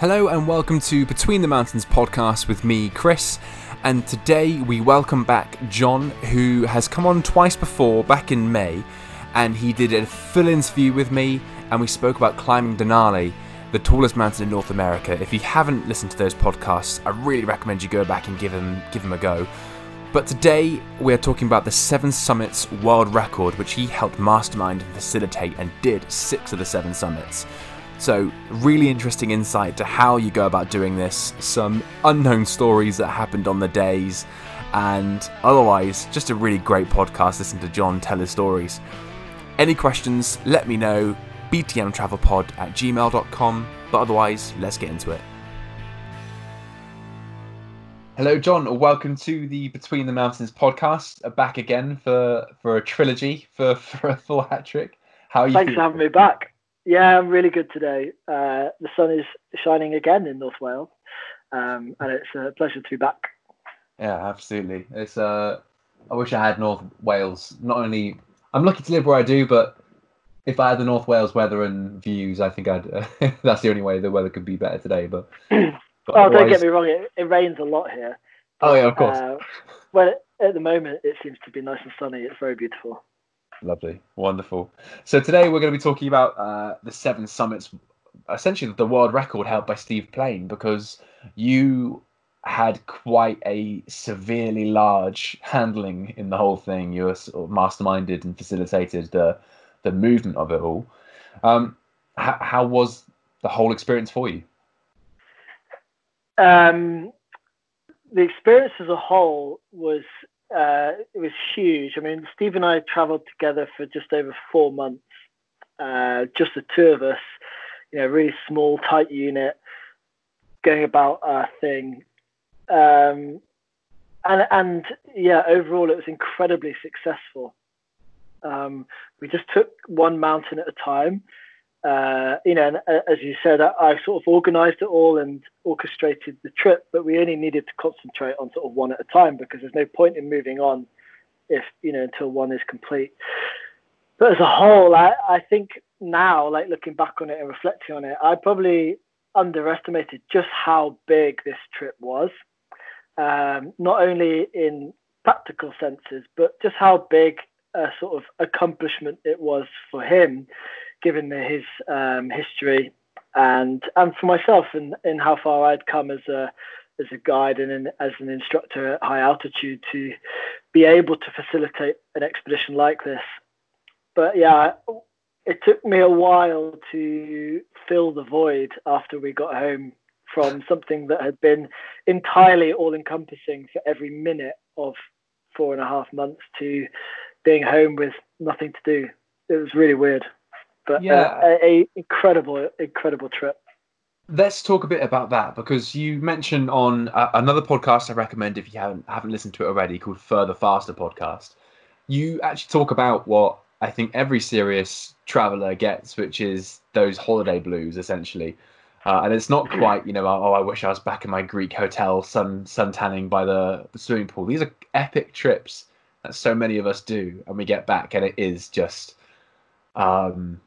Hello and welcome to Between the Mountains podcast with me, Chris. And today we welcome back John, who has come on twice before back in May. And he did a full interview with me, and we spoke about climbing Denali, the tallest mountain in North America. If you haven't listened to those podcasts, I really recommend you go back and give them give them a go. But today we are talking about the Seven Summits World Record, which he helped mastermind and facilitate, and did six of the seven summits. So, really interesting insight to how you go about doing this, some unknown stories that happened on the days, and otherwise, just a really great podcast. Listen to John tell his stories. Any questions, let me know. btmtravelpod at gmail.com. But otherwise, let's get into it. Hello, John. Welcome to the Between the Mountains podcast. Uh, back again for for a trilogy for for a full hat trick. How are you? Thanks for having me back. Yeah, I'm really good today. Uh, the sun is shining again in North Wales, um, and it's a pleasure to be back. Yeah, absolutely. It's uh, I wish I had North Wales. Not only I'm lucky to live where I do, but if I had the North Wales weather and views, I think I'd. Uh, that's the only way the weather could be better today. But, but oh, don't get me wrong. It, it, rains a lot here. Oh yeah, of course. Uh, well, at the moment it seems to be nice and sunny. It's very beautiful. Lovely, wonderful. So today we're going to be talking about uh, the seven summits, essentially the world record held by Steve Plain, because you had quite a severely large handling in the whole thing. You were sort of masterminded and facilitated the the movement of it all. Um, how, how was the whole experience for you? Um, the experience as a whole was uh, it was huge. I mean, Steve and I traveled together for just over four months, uh, just the two of us, you know, really small, tight unit, going about our thing. Um, and, and yeah, overall, it was incredibly successful. Um, we just took one mountain at a time uh, you know, and uh, as you said, I, I, sort of organised it all and orchestrated the trip, but we only needed to concentrate on sort of one at a time because there's no point in moving on if you know until one is complete. But as a whole, I, I think now, like looking back on it and reflecting on it, I probably underestimated just how big this trip was. Um, not only in practical senses, but just how big a sort of accomplishment it was for him given his um, history and and for myself and, and how far I'd come as a as a guide and in, as an instructor at high altitude to be able to facilitate an expedition like this. But yeah, it took me a while to fill the void after we got home from something that had been entirely all encompassing for every minute of four and a half months to being home with nothing to do. It was really weird but yeah, a, a incredible, incredible trip. Let's talk a bit about that because you mentioned on uh, another podcast I recommend if you haven't haven't listened to it already called Further Faster podcast. You actually talk about what I think every serious traveler gets, which is those holiday blues essentially. Uh, and it's not quite, you know, oh, I wish I was back in my Greek hotel, sun sun tanning by the, the swimming pool. These are epic trips that so many of us do, and we get back, and it is just um,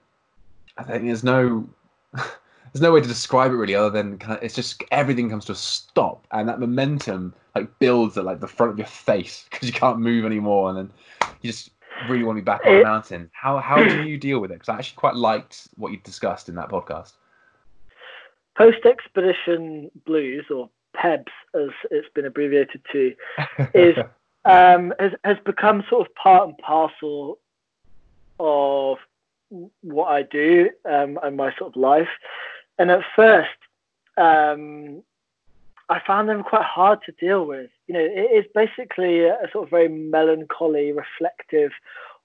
I think there's no there's no way to describe it really other than kind of, it's just everything comes to a stop and that momentum like builds at like the front of your face because you can't move anymore and then you just really want to be back on the mountain. How how do you deal with it? Because I actually quite liked what you discussed in that podcast. Post expedition blues or PEBS as it's been abbreviated to is um, has has become sort of part and parcel of what I do um, and my sort of life. And at first, um, I found them quite hard to deal with. You know, it is basically a, sort of very melancholy, reflective,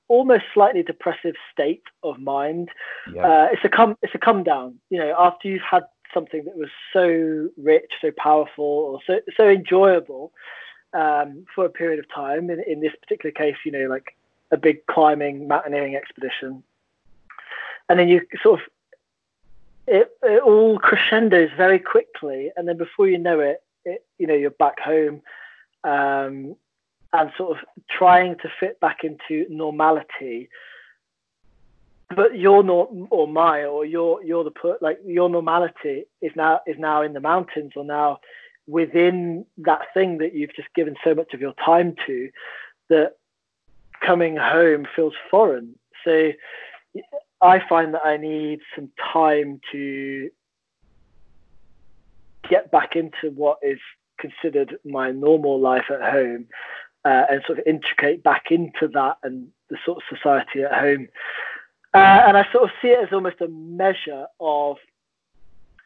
almost slightly depressive state of mind. Yeah. Uh, it's a come, it's a come down. You know, after you've had something that was so rich, so powerful, or so so enjoyable um, for a period of time. In, in this particular case, you know, like a big climbing mountaineering expedition and then you sort of it, it all crescendos very quickly, and then before you know it, it you know you're back home, um, and sort of trying to fit back into normality. But your not or my or your your the put like your normality is now is now in the mountains or now within that thing that you've just given so much of your time to that coming home feels foreign. So i find that i need some time to get back into what is considered my normal life at home uh, and sort of integrate back into that and the sort of society at home. Uh, and I sort of see it as almost a measure of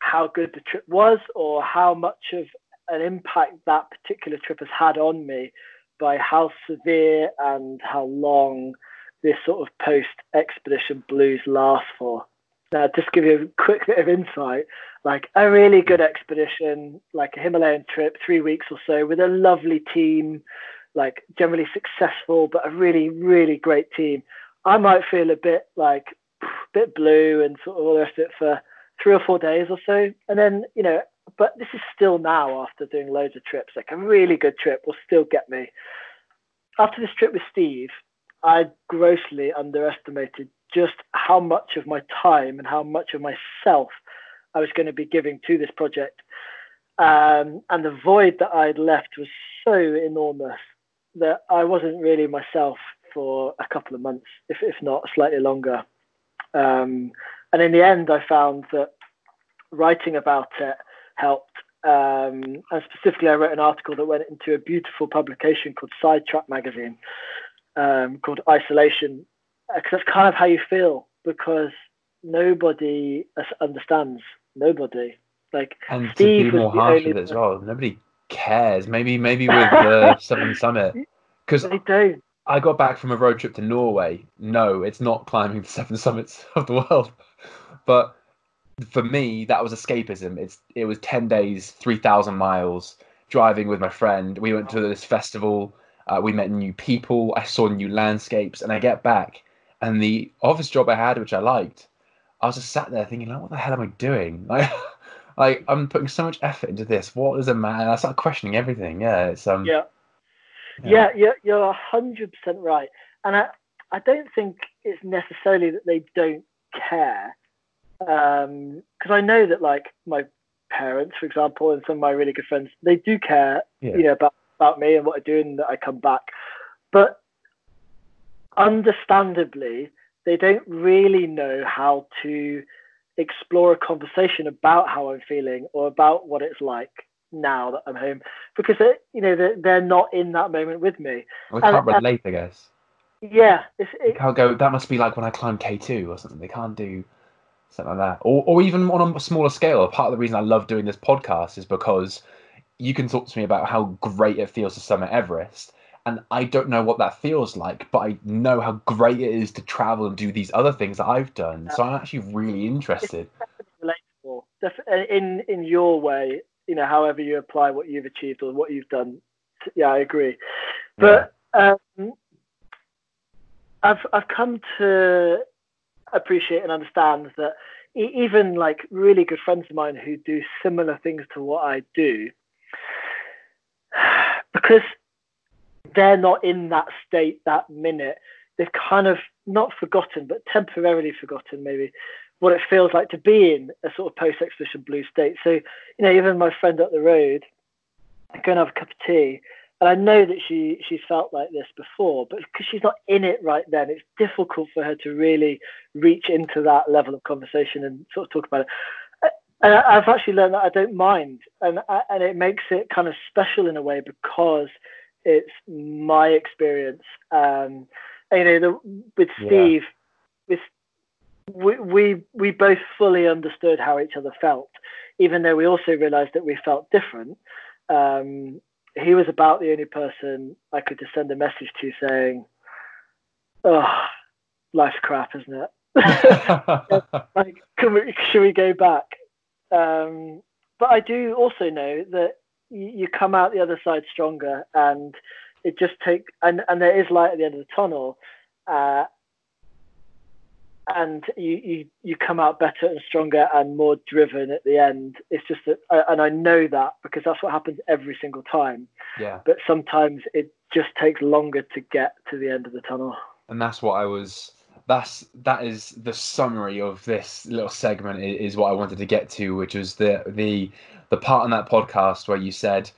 how good the trip was or how much of an impact that particular trip has had on me by how severe and how long this sort of post expedition blues lasts for. Now, just give you a quick bit of insight, like a really good expedition, like a Himalayan trip, three weeks or so, with a lovely team, like generally successful, but a really, really great team. I might feel a bit like a bit blue and sort of all the rest of it for three or four days or so, and then you know. But this is still now after doing loads of trips. Like a really good trip will still get me. After this trip with Steve, I grossly underestimated just how much of my time and how much of myself I was going to be giving to this project. Um, and the void that I'd left was so enormous that I wasn't really myself for a couple of months, if, if not slightly longer. Um, and in the end, I found that writing about it helped. Um, and specifically, I wrote an article that went into a beautiful publication called Sidetracked Magazine um, called Isolation, because that's kind of how you feel because nobody understands nobody. Like and Steve to be more harsh with it as well, nobody cares. Maybe maybe with the Seven Summit because they don't. I got back from a road trip to Norway. No, it's not climbing the seven summits of the world. But for me, that was escapism. It's it was ten days, three thousand miles, driving with my friend. We went to this festival. Uh, we met new people. I saw new landscapes, and I get back, and the office job I had, which I liked, I was just sat there thinking, like, what the hell am I doing? Like, like I'm putting so much effort into this. What is a man? I started questioning everything. Yeah, it's um. Yeah. Yeah, yeah you're hundred percent right, and I I don't think it's necessarily that they don't care, um, because um, I know that like my parents, for example, and some of my really good friends, they do care, yeah. you know, about about me and what I do and that I come back, but understandably, they don't really know how to explore a conversation about how I'm feeling or about what it's like now that I'm home because they, you know they're, they're not in that moment with me. We can't and, uh, relate, and, I guess. Yeah, it's, it, can't go. That must be like when I climbed K two or something. They can't do something like that, or or even on a smaller scale. Part of the reason I love doing this podcast is because you can talk to me about how great it feels to summit Everest. And I don't know what that feels like, but I know how great it is to travel and do these other things that I've done. So I'm actually really interested. Relatable. In in your way, you know, however you apply what you've achieved or what you've done. Yeah, I agree. But yeah. um, I've I've come to appreciate and understand that even like really good friends of mine who do similar things to what I do, because they're not in that state that minute, they've kind of not forgotten, but temporarily forgotten maybe what it feels like to be in a sort of post-expedition blue state. So, you know, even my friend up the road, I go and have a cup of tea, and I know that she she's felt like this before, but because she's not in it right then, it's difficult for her to really reach into that level of conversation and sort of talk about it. And I've actually learned that I don't mind, and and it makes it kind of special in a way because it's my experience. Um, you know, the, with Steve, yeah. with we, we we both fully understood how each other felt, even though we also realised that we felt different. Um, he was about the only person I could just send a message to saying, "Oh, life's crap, isn't it? like, can we, should we go back?" Um, but I do also know that you, you come out the other side stronger, and it just take and and there is light at the end of the tunnel. Uh, and you, you you come out better and stronger and more driven at the end. It's just that, and I know that because that's what happens every single time. Yeah. But sometimes it just takes longer to get to the end of the tunnel. And that's what I was. That's that is the summary of this little segment is what I wanted to get to, which was the the the part on that podcast where you said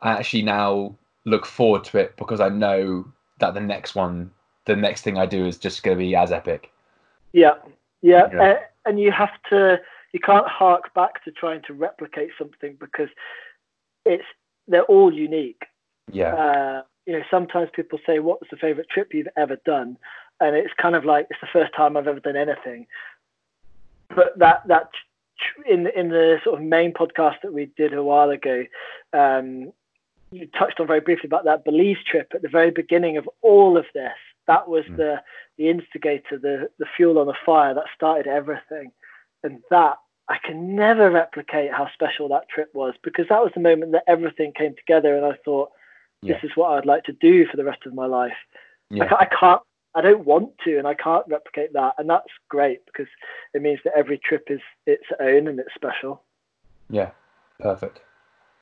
I actually now look forward to it because I know that the next one, the next thing I do is just going to be as epic. Yeah, yeah, yeah. Uh, and you have to, you can't hark back to trying to replicate something because it's they're all unique. Yeah. Uh, you know, sometimes people say, "What was the favorite trip you've ever done?" And it's kind of like it's the first time I've ever done anything. But that that in in the sort of main podcast that we did a while ago, um, you touched on very briefly about that Belize trip at the very beginning of all of this. That was mm. the the instigator, the the fuel on the fire that started everything, and that I can never replicate how special that trip was because that was the moment that everything came together, and I thought, yeah. this is what I'd like to do for the rest of my life. Yeah. I, I can't I don't want to, and I can't replicate that, and that's great because it means that every trip is its own and it's special. Yeah, perfect,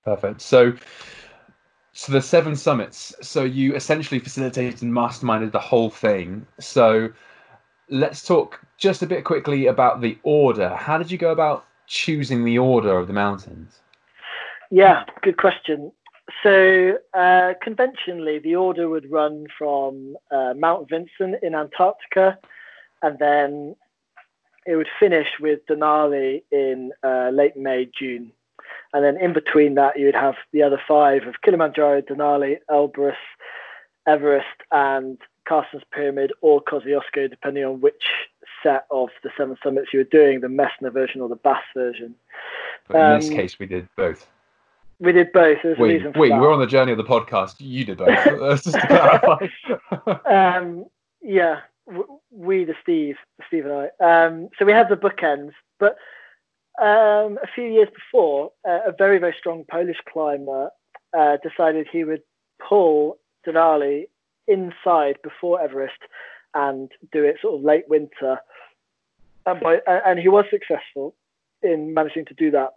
perfect. So, so the seven summits. So you essentially facilitated and masterminded the whole thing. So let's talk just a bit quickly about the order. How did you go about choosing the order of the mountains? Yeah, good question. So uh, conventionally, the order would run from uh, Mount Vinson in Antarctica, and then it would finish with Denali in uh, late May, June. And then in between that, you would have the other five of Kilimanjaro, Denali, Elbrus, Everest, and Carstensz Pyramid or Kosciuszko, depending on which set of the seven summits you were doing, the Messner version or the Bass version. But in um, this case, we did both. We did both. There's wait, wait, we're on the journey of the podcast. You did both. That's just to clarify. um, yeah, we, the Steve, Steve and I. Um, so we had the bookends, but um, a few years before, uh, a very, very strong Polish climber uh, decided he would pull Denali inside before Everest and do it sort of late winter. And, by, and he was successful in managing to do that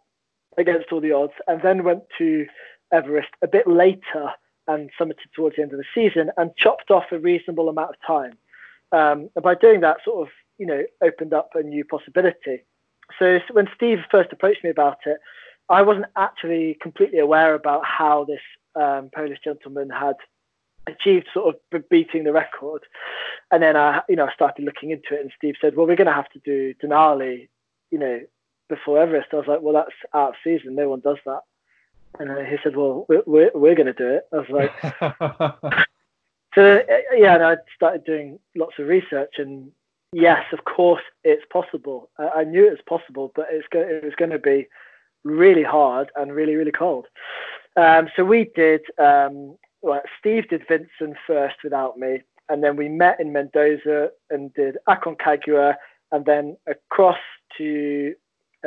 against all the odds, and then went to Everest a bit later and summited towards the end of the season and chopped off a reasonable amount of time. Um, and by doing that, sort of, you know, opened up a new possibility. So when Steve first approached me about it, I wasn't actually completely aware about how this um, Polish gentleman had achieved sort of beating the record. And then I, you know, I started looking into it, and Steve said, "Well, we're going to have to do Denali, you know, before Everest. I was like, well, that's out of season. No one does that. And he said, well, we're, we're, we're going to do it. I was like, so yeah, and I started doing lots of research and yes, of course it's possible. I, I knew it was possible, but it's go- it was going to be really hard and really, really cold. Um, so we did, um, well, Steve did Vinson first without me. And then we met in Mendoza and did Aconcagua and then across to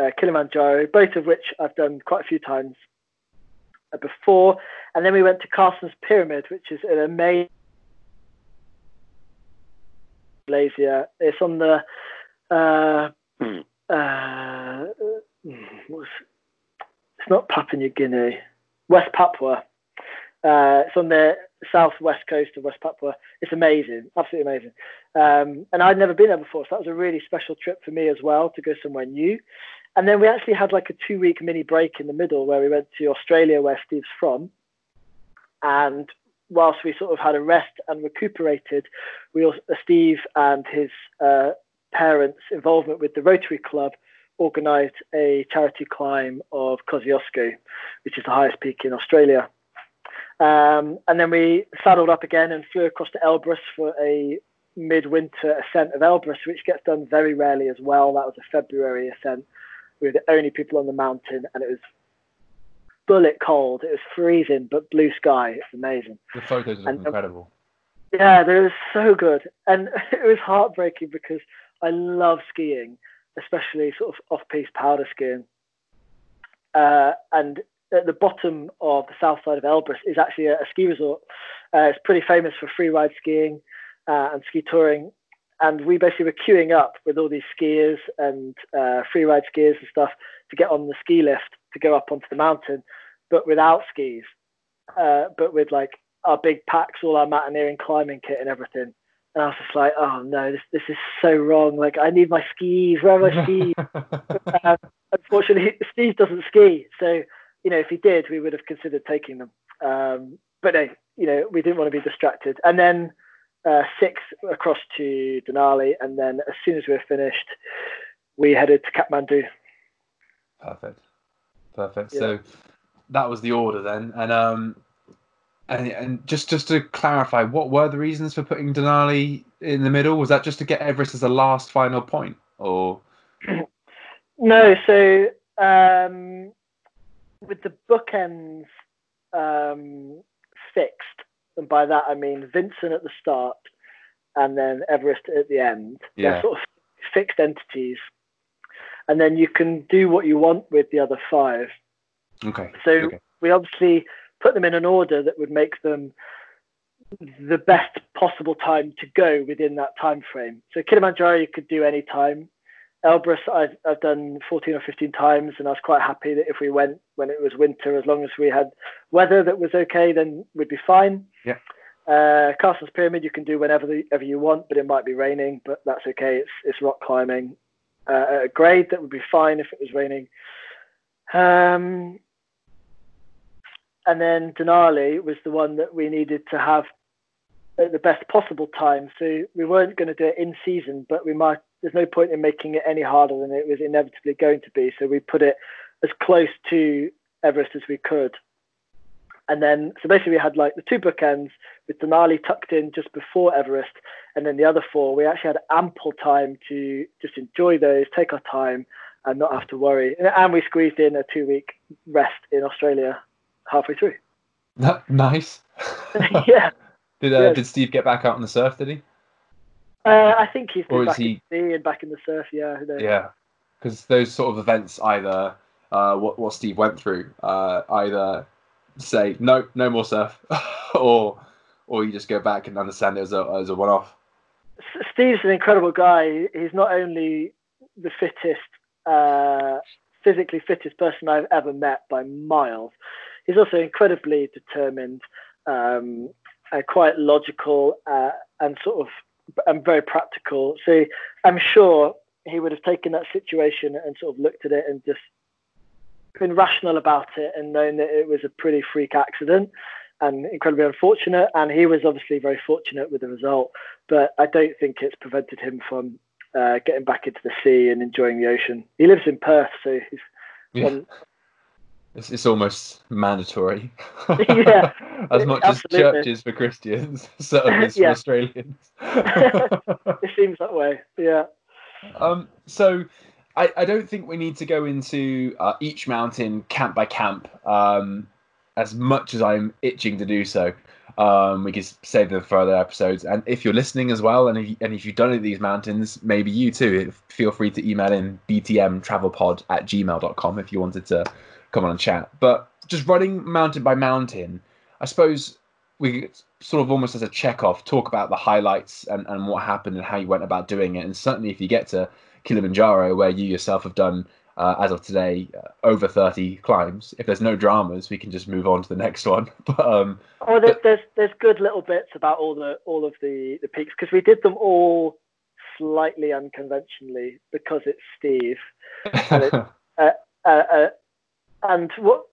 uh, Kilimanjaro, both of which I've done quite a few times uh, before. And then we went to Carstensz Pyramid, which is an amazing Malaysia. It's on the uh, uh, it's not Papua New Guinea, West Papua. Uh, it's on the southwest coast of West Papua. It's amazing, absolutely amazing. Um, and I'd never been there before, so that was a really special trip for me as well to go somewhere new. And then we actually had like a two week mini break in the middle where we went to Australia, where Steve's from. And whilst we sort of had a rest and recuperated, we also, Steve and his uh, parents' involvement with the Rotary Club organised a charity climb of Kosciuszko, which is the highest peak in Australia. Um, and then we saddled up again and flew across to Elbrus for a midwinter ascent of Elbrus, which gets done very rarely as well. That was a February ascent. We were the only people on the mountain, and it was bullet cold. It was freezing, but blue sky. It's amazing. The photos are incredible. Yeah, they were so good, and it was heartbreaking because I love skiing, especially sort of off-piste powder skiing. Uh, and at the bottom of the south side of Elbrus is actually a, a ski resort. Uh, it's pretty famous for free ride skiing uh, and ski touring, and we basically were queuing up with all these skiers and uh, free ride skiers and stuff to get on the ski lift to go up onto the mountain, but without skis, uh, but with like our big packs, all our mountaineering climbing kit and everything. and I was just like, oh no, this this is so wrong. Like I need my skis. Where are my skis? um, unfortunately, Steve doesn't ski, so you know if he did, we would have considered taking them. Um, but no, you know we didn't want to be distracted. And then uh, six across to Denali, and then as soon as we were finished, we headed to Kathmandu. Perfect, perfect. Yeah. So that was the order then, and um, and, and just just to clarify, what were the reasons for putting Denali in the middle? Was that just to get Everest as a last final point, or? No, so um, with the bookends um, fixed, and by that I mean Vinson at the start and then Everest at the end. Yeah. They're sort of fixed entities, and then you can do what you want with the other five. Okay. So okay. we obviously put them in an order that would make them the best possible time to go within that time frame. So Kilimanjaro you could do any time. Elbrus I've, I've done 14 or 15 times and I was quite happy that if we went when it was winter, as long as we had weather that was okay, then we'd be fine. Yeah. Uh, Pyramid you can do whenever the, ever you want, but it might be raining, but that's okay. It's it's rock climbing. Uh, a grade that would be fine if it was raining. Um, and then Denali was the one that we needed to have at the best possible time. So we weren't going to do it in season, but we might. There's no point in making it any harder than it was inevitably going to be. So we put it as close to Everest as we could. And then, so basically, we had like the two bookends with Denali tucked in just before Everest, and then the other four. We actually had ample time to just enjoy those, take our time, and not have to worry. And we squeezed in a two-week rest in Australia halfway through. nice. yeah. Did uh, did Steve get back out on the surf? Did he? Uh, I think he's been back he... in the sea and back in the surf. Yeah. Yeah, because those sort of events either uh, what what Steve went through uh, either say no no more surf or or you just go back and understand it as a as a one off. Steve's an incredible guy. He's not only the fittest, uh, physically fittest person I've ever met by miles he's also incredibly determined um, and quite logical uh, and sort of and very practical. So I'm sure he would have taken that situation and sort of looked at it and just been rational about it and known that it was a pretty freak accident and incredibly unfortunate. And he was obviously very fortunate with the result, but I don't think it's prevented him from uh, getting back into the sea and enjoying the ocean. He lives in Perth, so he's yeah. it's, it's almost mandatory. yeah, as much absolutely. as churches for Christians, so as for Australians. it seems that way. Yeah. Um. So, I, I don't think we need to go into uh, each mountain camp by camp. Um, as much as I'm itching to do so. Um, we can save them for other episodes. And if you're listening as well, and if, you, and if you've done it these mountains, maybe you too, feel free to email in btmtravelpod at gmail.com if you wanted to come on and chat. But just running mountain by mountain, I suppose we sort of almost as a check off talk about the highlights and, and what happened and how you went about doing it. And certainly if you get to Kilimanjaro, where you yourself have done, uh, as of today, uh, over 30 climbs, if there's no dramas, we can just move on to the next one. But, um, oh, there's, there's, there's good little bits about all the all of the, the peaks because we did them all slightly unconventionally because it's Steve. And it, uh, uh, uh and what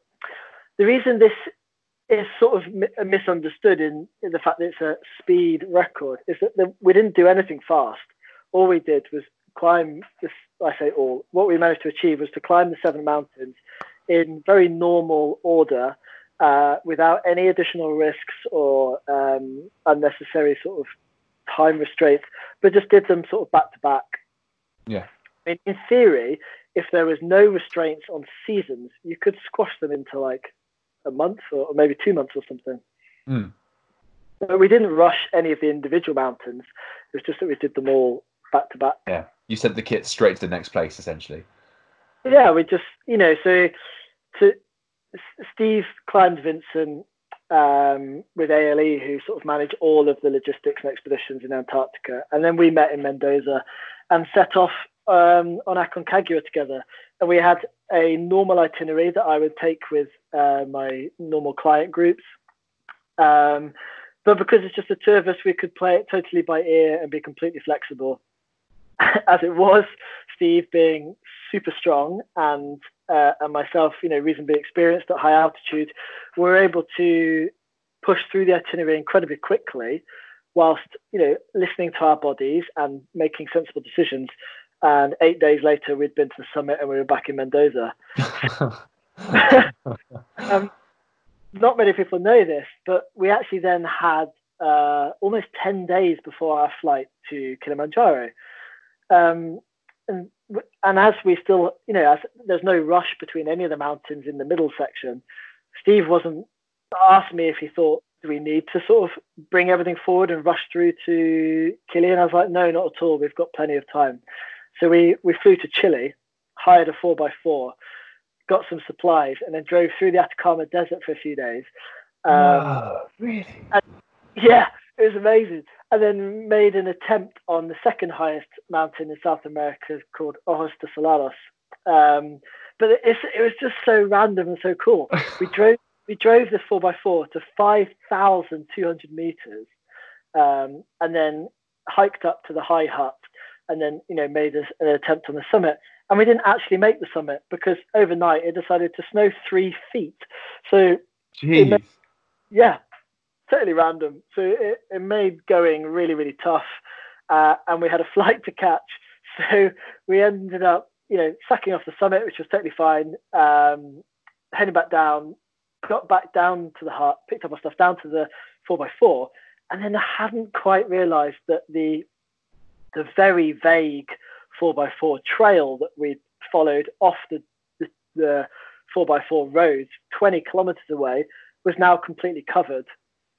the reason this is sort of misunderstood in, in the fact that it's a speed record is that the, we didn't do anything fast. All we did was climb this. I say all. What we managed to achieve was to climb the seven mountains in very normal order, uh, without any additional risks or um, unnecessary sort of time restraints, but just did them sort of back to back. Yeah. I mean, in theory, if there was no restraints on seasons, you could squash them into like a month or, or maybe two months or something. Mm. But we didn't rush any of the individual mountains. It was just that we did them all back to back. Yeah, you sent the kit straight to the next place, essentially. Yeah, we just you know so to Steve climbed Vinson um, with ALE, who sort of manage all of the logistics and expeditions in Antarctica, and then we met in Mendoza and set off um, on Aconcagua together, and we had a normal itinerary that I would take with uh, my normal client groups. Um, but because it's just the two of us, we could play it totally by ear and be completely flexible. As it was, Steve being super strong and uh, and myself, you know, reasonably experienced at high altitude, we were able to push through the itinerary incredibly quickly, whilst you know listening to our bodies and making sensible decisions. And eight days later, we'd been to the summit and we were back in Mendoza. um, not many people know this, but we actually then had uh, almost 10 days before our flight to Kilimanjaro. Um, and, and as we still, you know, as, there's no rush between any of the mountains in the middle section, Steve wasn't asked me if he thought, do we need to sort of bring everything forward and rush through to Kilian? I was like, no, not at all. We've got plenty of time. So we, we flew to Chile, hired a 4x4, got some supplies, and then drove through the Atacama Desert for a few days. Um, wow, really? And, yeah, it was amazing. And then made an attempt on the second highest mountain in South America called Ojos del Salado. Um, but it was just so random and so cool. We drove we drove the four x four to five thousand two hundred meters, um, and then hiked up to the high hut, and then you know made an attempt on the summit. And we didn't actually make the summit because overnight it decided to snow three feet. So, made, yeah, totally random. So it, it made going really really tough, uh, and we had a flight to catch. So we ended up, you know, sucking off the summit, which was totally fine. Um, heading back down, got back down to the hut, picked up our stuff down to the four by four, and then I hadn't quite realised that the the very vague four by four trail that we followed off the the, the four by four road, twenty kilometres away, was now completely covered.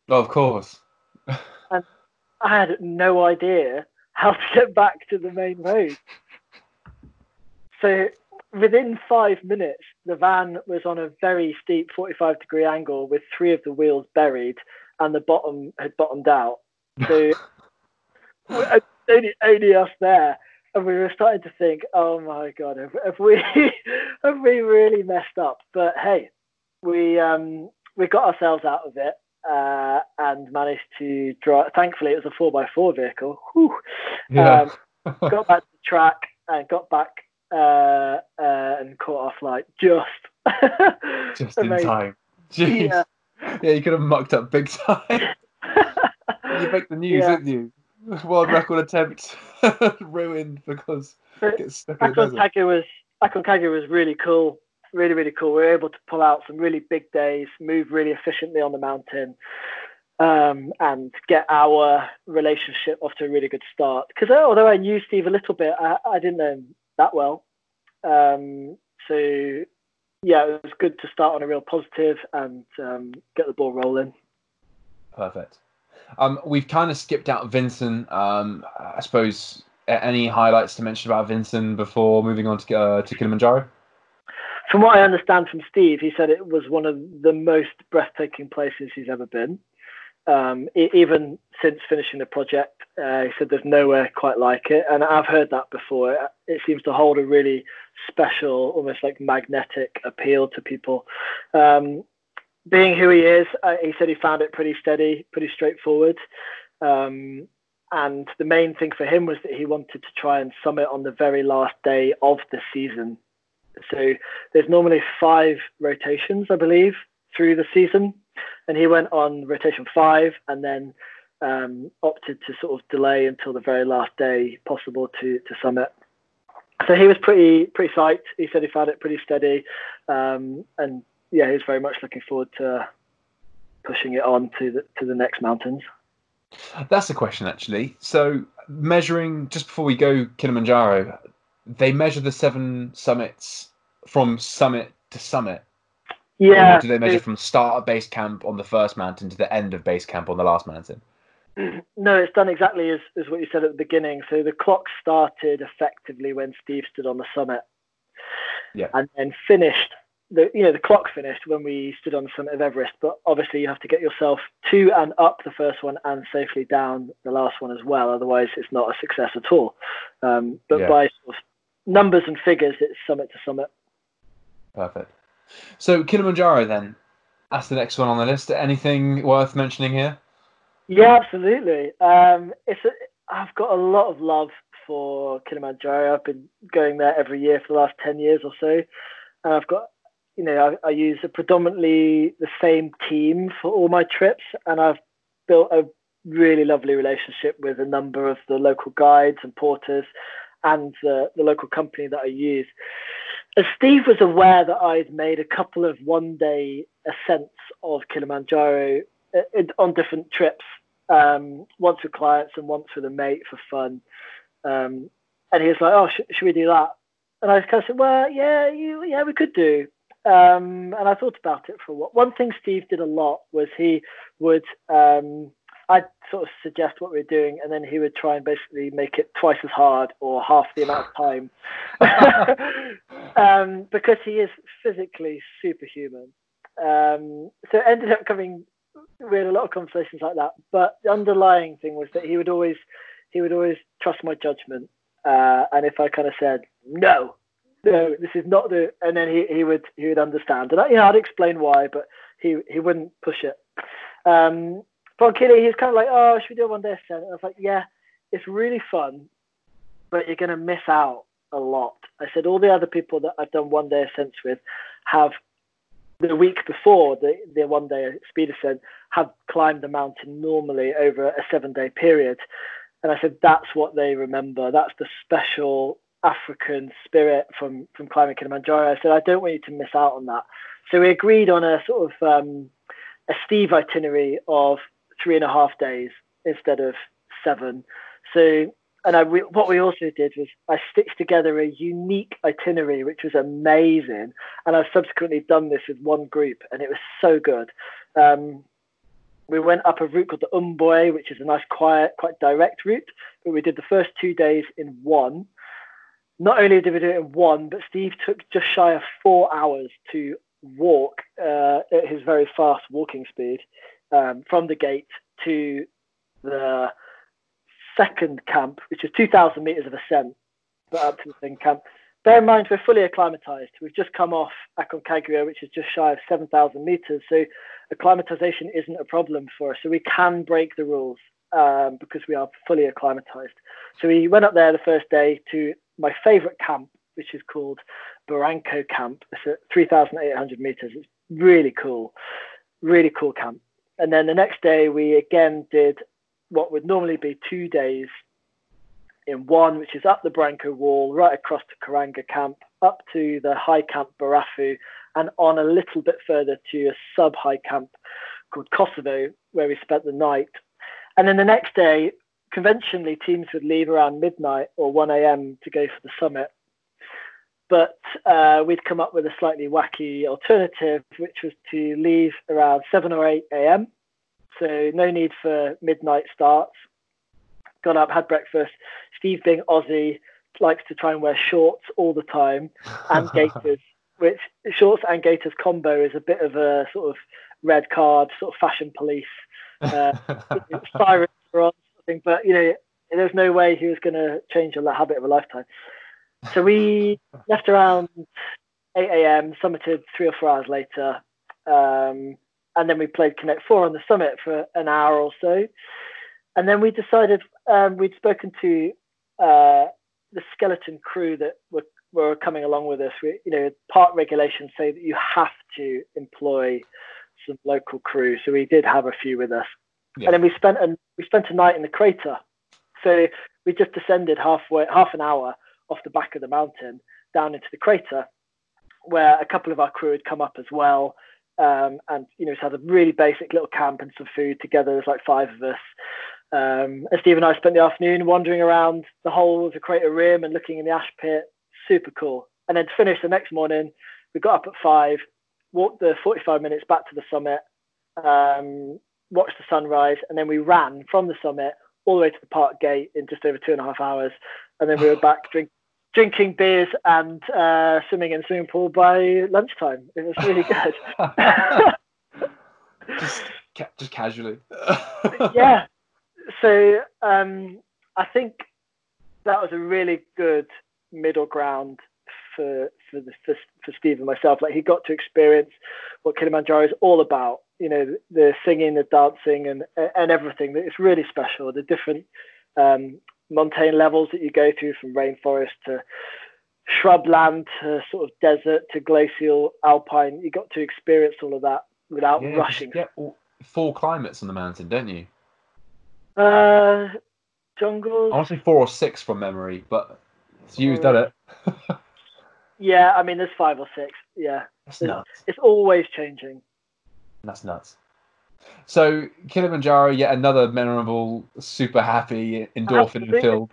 Oh, of course. and I had no idea how to get back to the main road. So within five minutes, the van was on a very steep 45 degree angle with three of the wheels buried and the bottom had bottomed out. So only, only us there. And we were starting to think, oh my God, have, have we have we really messed up? But hey, we um, we got ourselves out of it uh, and managed to drive. Thankfully, it was a four by four vehicle. Whew. Yeah. Um, got back to the track and got back uh, uh, and caught our flight just just in time. Jeez. Yeah. yeah, you could have mucked up big time. you make the news, yeah. didn't you? World record attempt ruined because it gets stuck Aconcagua was Aconcagua was really cool, really really cool. We were able to pull out some really big days, move really efficiently on the mountain, um, and get our relationship off to a really good start. Because uh, although I knew Steve a little bit, I, I didn't know him that well. Um, so yeah, it was good to start on a real positive and um, get the ball rolling. Perfect. Um, we've kind of skipped out Vinson. Um, I suppose any highlights to mention about Vinson before moving on to uh, to Kilimanjaro? From what I understand from Steve, he said it was one of the most breathtaking places he's ever been. Um, even since finishing the project, uh, he said there's nowhere quite like it, and I've heard that before. It seems to hold a really special, almost like magnetic appeal to people. Um, being who he is, uh, he said he found it pretty steady, pretty straightforward. Um, and the main thing for him was that he wanted to try and summit on the very last day of the season. So there's normally five rotations, I believe, through the season, and he went on rotation five, and then um, opted to sort of delay until the very last day possible to to summit. So he was pretty pretty psyched. He said he found it pretty steady, um, and yeah, he's very much looking forward to pushing it on to the to the next mountains. That's a question actually. So measuring just before we go Kilimanjaro, they measure the seven summits from summit to summit. Yeah. Or do they measure from start of base camp on the first mountain to the end of base camp on the last mountain? No, it's done exactly as, as what you said at the beginning. So the clock started effectively when Steve stood on the summit. Yeah. And then finished the you know the clock finished when we stood on the summit of Everest, but obviously you have to get yourself to and up the first one and safely down the last one as well. Otherwise, it's not a success at all. Um, but yeah. by sort of numbers and figures, it's summit to summit. Perfect. So Kilimanjaro, then that's the next one on the list. Anything worth mentioning here? Yeah, absolutely. Um, it's a, I've got a lot of love for Kilimanjaro. I've been going there every year for the last ten years or so, and I've got you know I, I use a predominantly the same team for all my trips, and I've built a really lovely relationship with a number of the local guides and porters and the, the local company that I use. As Steve was aware that I'd made a couple of one day ascents of Kilimanjaro uh, on different trips, um, once with clients and once with a mate for fun. Um, and he was like, "Oh, sh- should we do that?" And I kind of said, "Well, yeah, you, yeah, we could do." Um, and I thought about it for a while. One thing Steve did a lot was he would um, I'd sort of suggest what we are doing, and then he would try and basically make it twice as hard or half the amount of time, um, because he is physically superhuman. Um, so it ended up coming. We had a lot of conversations like that, but the underlying thing was that he would always he would always trust my judgment, uh, and if I kind of said no, no, this is not the, and then he, he would he would understand, and I, you know I'd explain why, but he he wouldn't push it. Um, but Killy, he's kind of like, oh, should we do a one day ascent? I was like, yeah, it's really fun, but you're going to miss out a lot. I said, all the other people that I've done one day ascents with have the week before the, the one day speed ascent have climbed the mountain normally over a seven day period. And I said, that's what they remember. That's the special African spirit from, from climbing Kilimanjaro. I said, I don't want you to miss out on that. So we agreed on a sort of um, a Steve itinerary of three and a half days instead of seven. So, and I, what we also did was I stitched together a unique itinerary, which was amazing. And I've subsequently done this with one group, and it was so good. Um, we went up a route called the Umbwe, which is a nice, quiet, quite direct route. But we did the first two days in one. Not only did we do it in one, but Steve took just shy of four hours to walk uh, at his very fast walking speed um, from the gate to the second camp, which is 2,000 meters of ascent, but up to the thing camp. Bear in mind, we're fully acclimatized. We've just come off Aconcagua, which is just shy of 7,000 meters. So acclimatization isn't a problem for us. So we can break the rules um, because we are fully acclimatized. So we went up there the first day to my favorite camp, which is called Barranco Camp. It's at 3,800 meters. It's really cool, really cool camp. And then the next day, we again did what would normally be two days in one, which is up the Barranco Wall, right across to Karanga Camp, up to the high camp Barafu, and on a little bit further to a sub high camp called Kosovo, where we spent the night. And then the next day, conventionally, teams would leave around midnight or 1 a.m. to go for the summit but uh, we'd come up with a slightly wacky alternative, which was to leave around 7 or 8 a.m. So no need for midnight starts. Got up, had breakfast. Steve, being Aussie, likes to try and wear shorts all the time and gaiters, which shorts and gaiters combo is a bit of a sort of red card, sort of fashion police. Uh, sirens are on, but you know, there's no way he was going to change a habit of a lifetime. So we left around 8 a.m., summited three or four hours later. Um, and then we played Connect Four on the summit for an hour or so. And then we decided um, we'd spoken to uh, the skeleton crew that were, were coming along with us. We, you know, park regulations say that you have to employ some local crew. So we did have a few with us. Yeah. And then we spent a, we spent a night in the crater. So we just descended halfway, half an hour off the back of the mountain down into the crater, where a couple of our crew had come up as well. Um, and you know, just had a really basic little camp and some food together. There's like five of us. Um, and Steve and I spent the afternoon wandering around the whole of the crater rim and looking in the ash pit. Super cool. And then to finish the next morning, we got up at five, walked the 45 minutes back to the summit, um, watched the sunrise, and then we ran from the summit all the way to the park gate in just over two and a half hours. And then we were back drink, drinking beers and uh, swimming in the swimming pool by lunchtime. It was really good. just, just casually. yeah. So um, I think that was a really good middle ground for for, the, for for Steve and myself. Like he got to experience what Kilimanjaro is all about, you know the singing, the dancing, and and everything. It's really special. The different um, montane levels that you go through from rainforest to shrubland to sort of desert to glacial alpine. You got to experience all of that without Yeah, rushing. you get four climates on the mountain, don't you? Uh, jungles. I want to say four or six from memory, but it's you who's done it. Yeah, I mean there's five or six. Yeah, That's nuts. it's always changing. That's nuts. So Kilimanjaro, yet another memorable, super happy, endorphin filled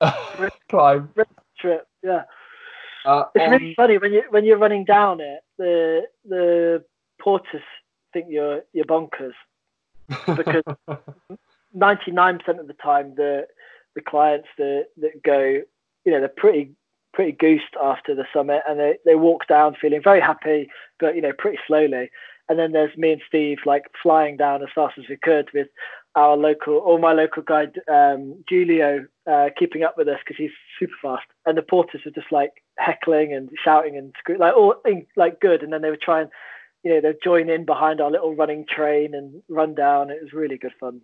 climb. Trip. Yeah. Uh, It's on- really funny when you when you're running down it. The the porters think you're you're bonkers because 99% of the time the the clients that that go, you know, they're pretty pretty goosed after the summit and they, they walk down feeling very happy, but you know, pretty slowly. And then there's me and Steve like flying down as fast as we could with our local or my local guide um, Julio uh, keeping up with us because he's super fast. And the porters were just like heckling and shouting and screaming, like all like good. And then they would try and you know they'd join in behind our little running train and run down. It was really good fun.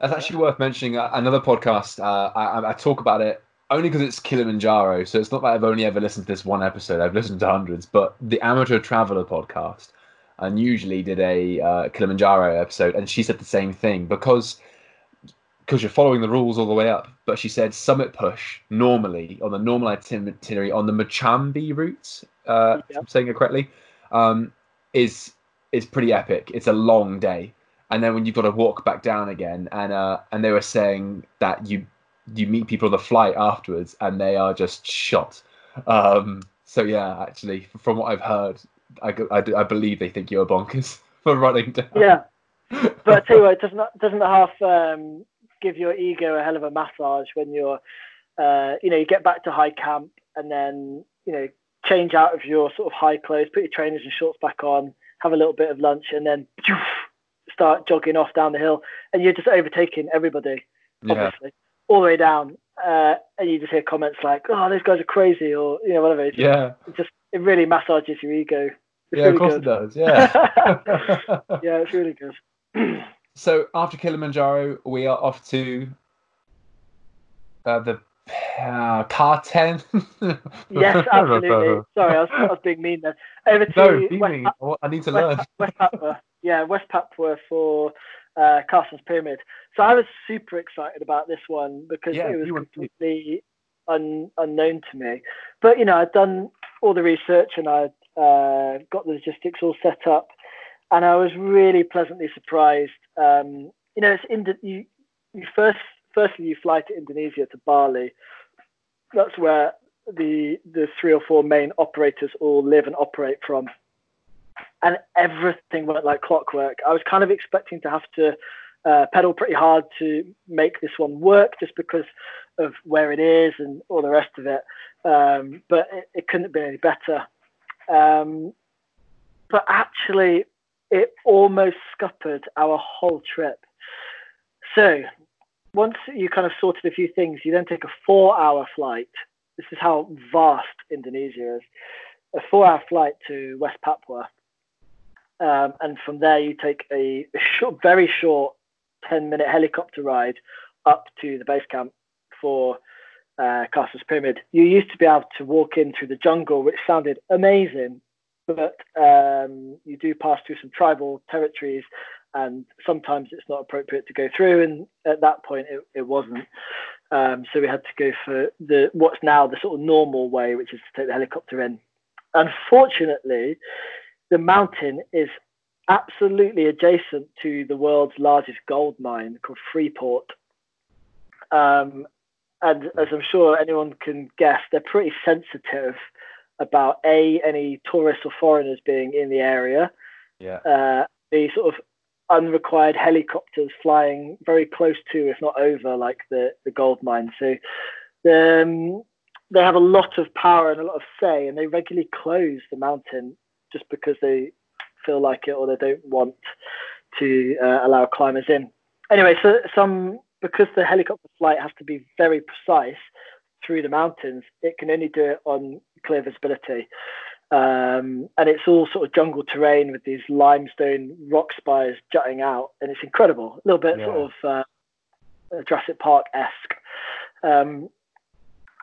That's actually worth mentioning. Uh, Another podcast, uh, I, I talk about it only because it's Kilimanjaro. So it's not that I've only ever listened to this one episode. I've listened to hundreds. But the Amateur Traveler podcast unusually did a uh, Kilimanjaro episode, and she said the same thing because because you're following the rules all the way up. But she said summit push normally on the normal itinerary on the Machame route. Uh, if Yeah. I'm saying it correctly. Um, is is pretty epic. It's a long day and then when you've got to walk back down again and uh and they were saying that you you meet people on the flight afterwards and they are just shot um so yeah actually from what i've heard i, I I believe they think you're bonkers for running down Yeah. But I tell you what, doesn't doesn't half um, give your ego a hell of a massage when you're, uh, you know, you get back to high camp and then you know change out of your sort of high clothes, put your trainers and shorts back on, have a little bit of lunch, and then start jogging off down the hill, and you're just overtaking everybody, yeah obviously, all the way down, uh, and you just hear comments like, "Oh, those guys are crazy," or you know, whatever. It's just, yeah it just it really massages your ego. It's yeah of course good. it does yeah yeah, it's really good. so after kilimanjaro we are off to uh, the uh, car 10 Yes, absolutely. Sorry, I was, I was being mean there. Over to no be West, me. Pa- I need to West, learn West Papua. Yeah, West Papua for uh, Carstensz Pyramid. So I was super excited about this one because Yeah, it was you were too. completely un, unknown to me. But you know, I'd done all the research and I'd uh, got the logistics all set up, and I was really pleasantly surprised. Um, you know, it's Indo- you, you first firstly you fly to Indonesia to Bali. That's where the the three or four main operators all live and operate from. And everything went like clockwork. I was kind of expecting to have to uh, pedal pretty hard to make this one work, just because of where it is and all the rest of it. Um, but it, it couldn't have been any better. Um, but actually, it almost scuppered our whole trip. So once you kind of sorted a few things, you then take a four-hour flight. This is how vast Indonesia is. A four-hour flight to West Papua, um, and from there you take a, short, very short, ten-minute helicopter ride up to the base camp for uh, Carstensz Pyramid. You used to be able to walk in through the jungle, which sounded amazing, but um, you do pass through some tribal territories, and sometimes it's not appropriate to go through. And at that point, it, it wasn't. Um, so we had to go for the what's now the sort of normal way, which is to take the helicopter in. Unfortunately, the mountain is absolutely adjacent to the world's largest gold mine called Freeport. Um, and as I'm sure anyone can guess, they're pretty sensitive about a any tourists or foreigners being in the area. yeah Uh, the sort of unrequired helicopters flying very close to, if not over, like the the gold mine. So um, they have a lot of power and a lot of say, and they regularly close the mountain just because they feel like it or they don't want to uh, allow climbers in. Anyway, so some because the helicopter flight has to be very precise through the mountains, it can only do it on clear visibility. Um, and it's all sort of jungle terrain with these limestone rock spires jutting out, and it's incredible. A little bit yeah. sort of uh, Jurassic Park esque. Um,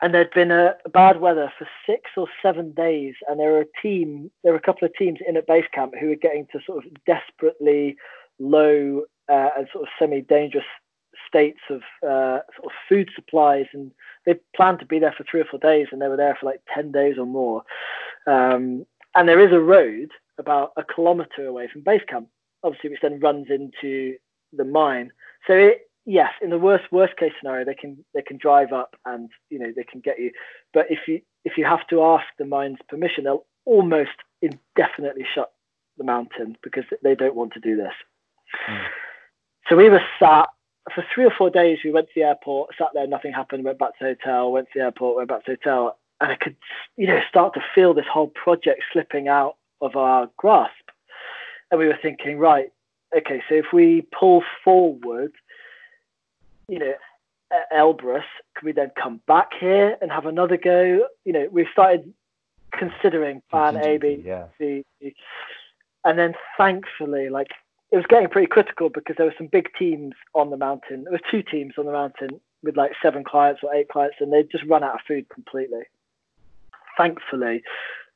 and there'd been a, a, bad weather for six or seven days, and there were a team, there were a couple of teams in at base camp who were getting to sort of desperately low uh, and sort of semi-dangerous states of uh, sort of food supplies, and they planned to be there for three or four days, and they were there for like ten days or more. Um, and there is a road about a kilometre away from base camp, obviously, which then runs into the mine. So it, yes, in the worst worst case scenario, they can they can drive up and you know they can get you. But if you if you have to ask the mine's permission, they'll almost indefinitely shut the mountain because they don't want to do this. Mm. So we were sat for three or four days. We went to the airport, sat there, nothing happened. Went back to the hotel. Went to the airport. Went back to the hotel, and I could you know start to feel this whole project slipping out of our grasp. And we were thinking, right, okay, so if we pull forward you know, Elbrus, could we then come back here and have another go? You know, we started considering plan A, B, yeah. C, and then thankfully, like it was getting pretty critical because there were some big teams on the mountain. There were two teams on the mountain with like seven clients or eight clients, and they'd just run out of food completely. Thankfully,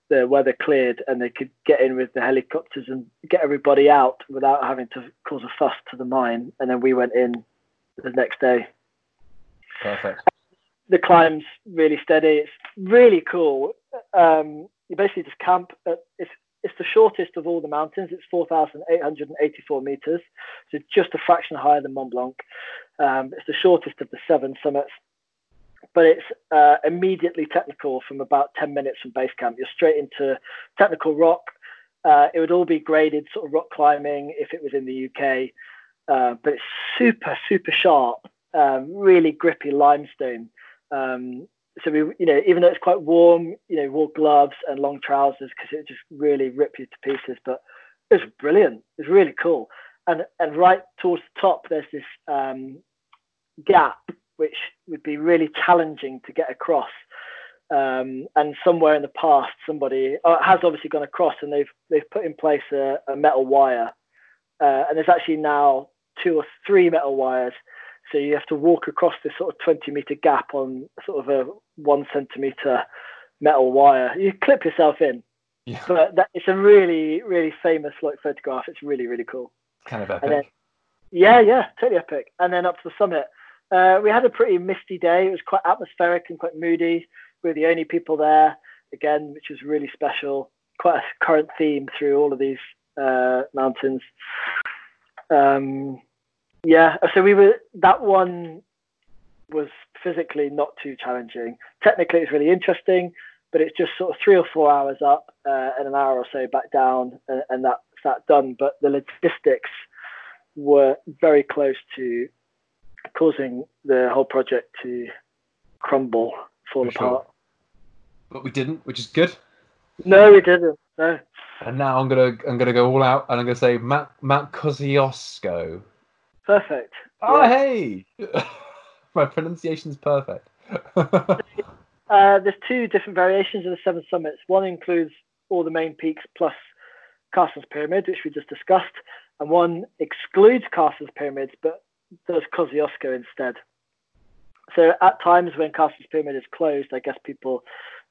the weather cleared and they could get in with the helicopters and get everybody out without having to cause a fuss to the mine. And then we went in the next day. Perfect. The climb's really steady. It's really cool. Um, you basically just camp. At, it's it's the shortest of all the mountains. It's 4,884 meters, so just a fraction higher than Mont Blanc. Um, it's the shortest of the seven summits, but it's uh, immediately technical from about 10 minutes from base camp. You're straight into technical rock. Uh, it would all be graded sort of rock climbing if it was in the UK. Uh, but it's super, super sharp, um, really grippy limestone. Um, so we, you know, even though it's quite warm, you know, wore gloves and long trousers because it just really ripped you to pieces. But it was brilliant. It was really cool. And and right towards the top, there's this um, gap which would be really challenging to get across. Um, and somewhere in the past, somebody uh, has obviously gone across, and they've they've put in place a, a metal wire. Uh, and there's actually now two or three metal wires. So you have to walk across this sort of 20 meter gap on sort of a one centimeter metal wire. You clip yourself in. Yeah. But that, it's a really, really famous like photograph. It's really, really cool. Kind of epic. Then, yeah, yeah, totally epic. And then up to the summit. Uh, we had a pretty misty day. It was quite atmospheric and quite moody. We were the only people there, again, which was really special. Quite a current theme through all of these uh, mountains. Um, yeah, so we were that one was physically not too challenging. Technically, it's really interesting, but it's just sort of three or four hours up uh, and an hour or so back down, and, and that's that done. But the logistics were very close to causing the whole project to crumble, fall For apart. Sure. But we didn't, which is good. No, we didn't. No. And now I'm gonna I'm gonna go all out and I'm gonna say Mount Mount Kosciuszko. Perfect. Oh yeah. hey, my pronunciation is perfect. uh, there's two different variations of the seven summits. One includes all the main peaks plus Carstensz Pyramid, which we just discussed, and one excludes Carstensz Pyramids but does Kosciuszko instead. So at times when Carstensz Pyramid is closed, I guess people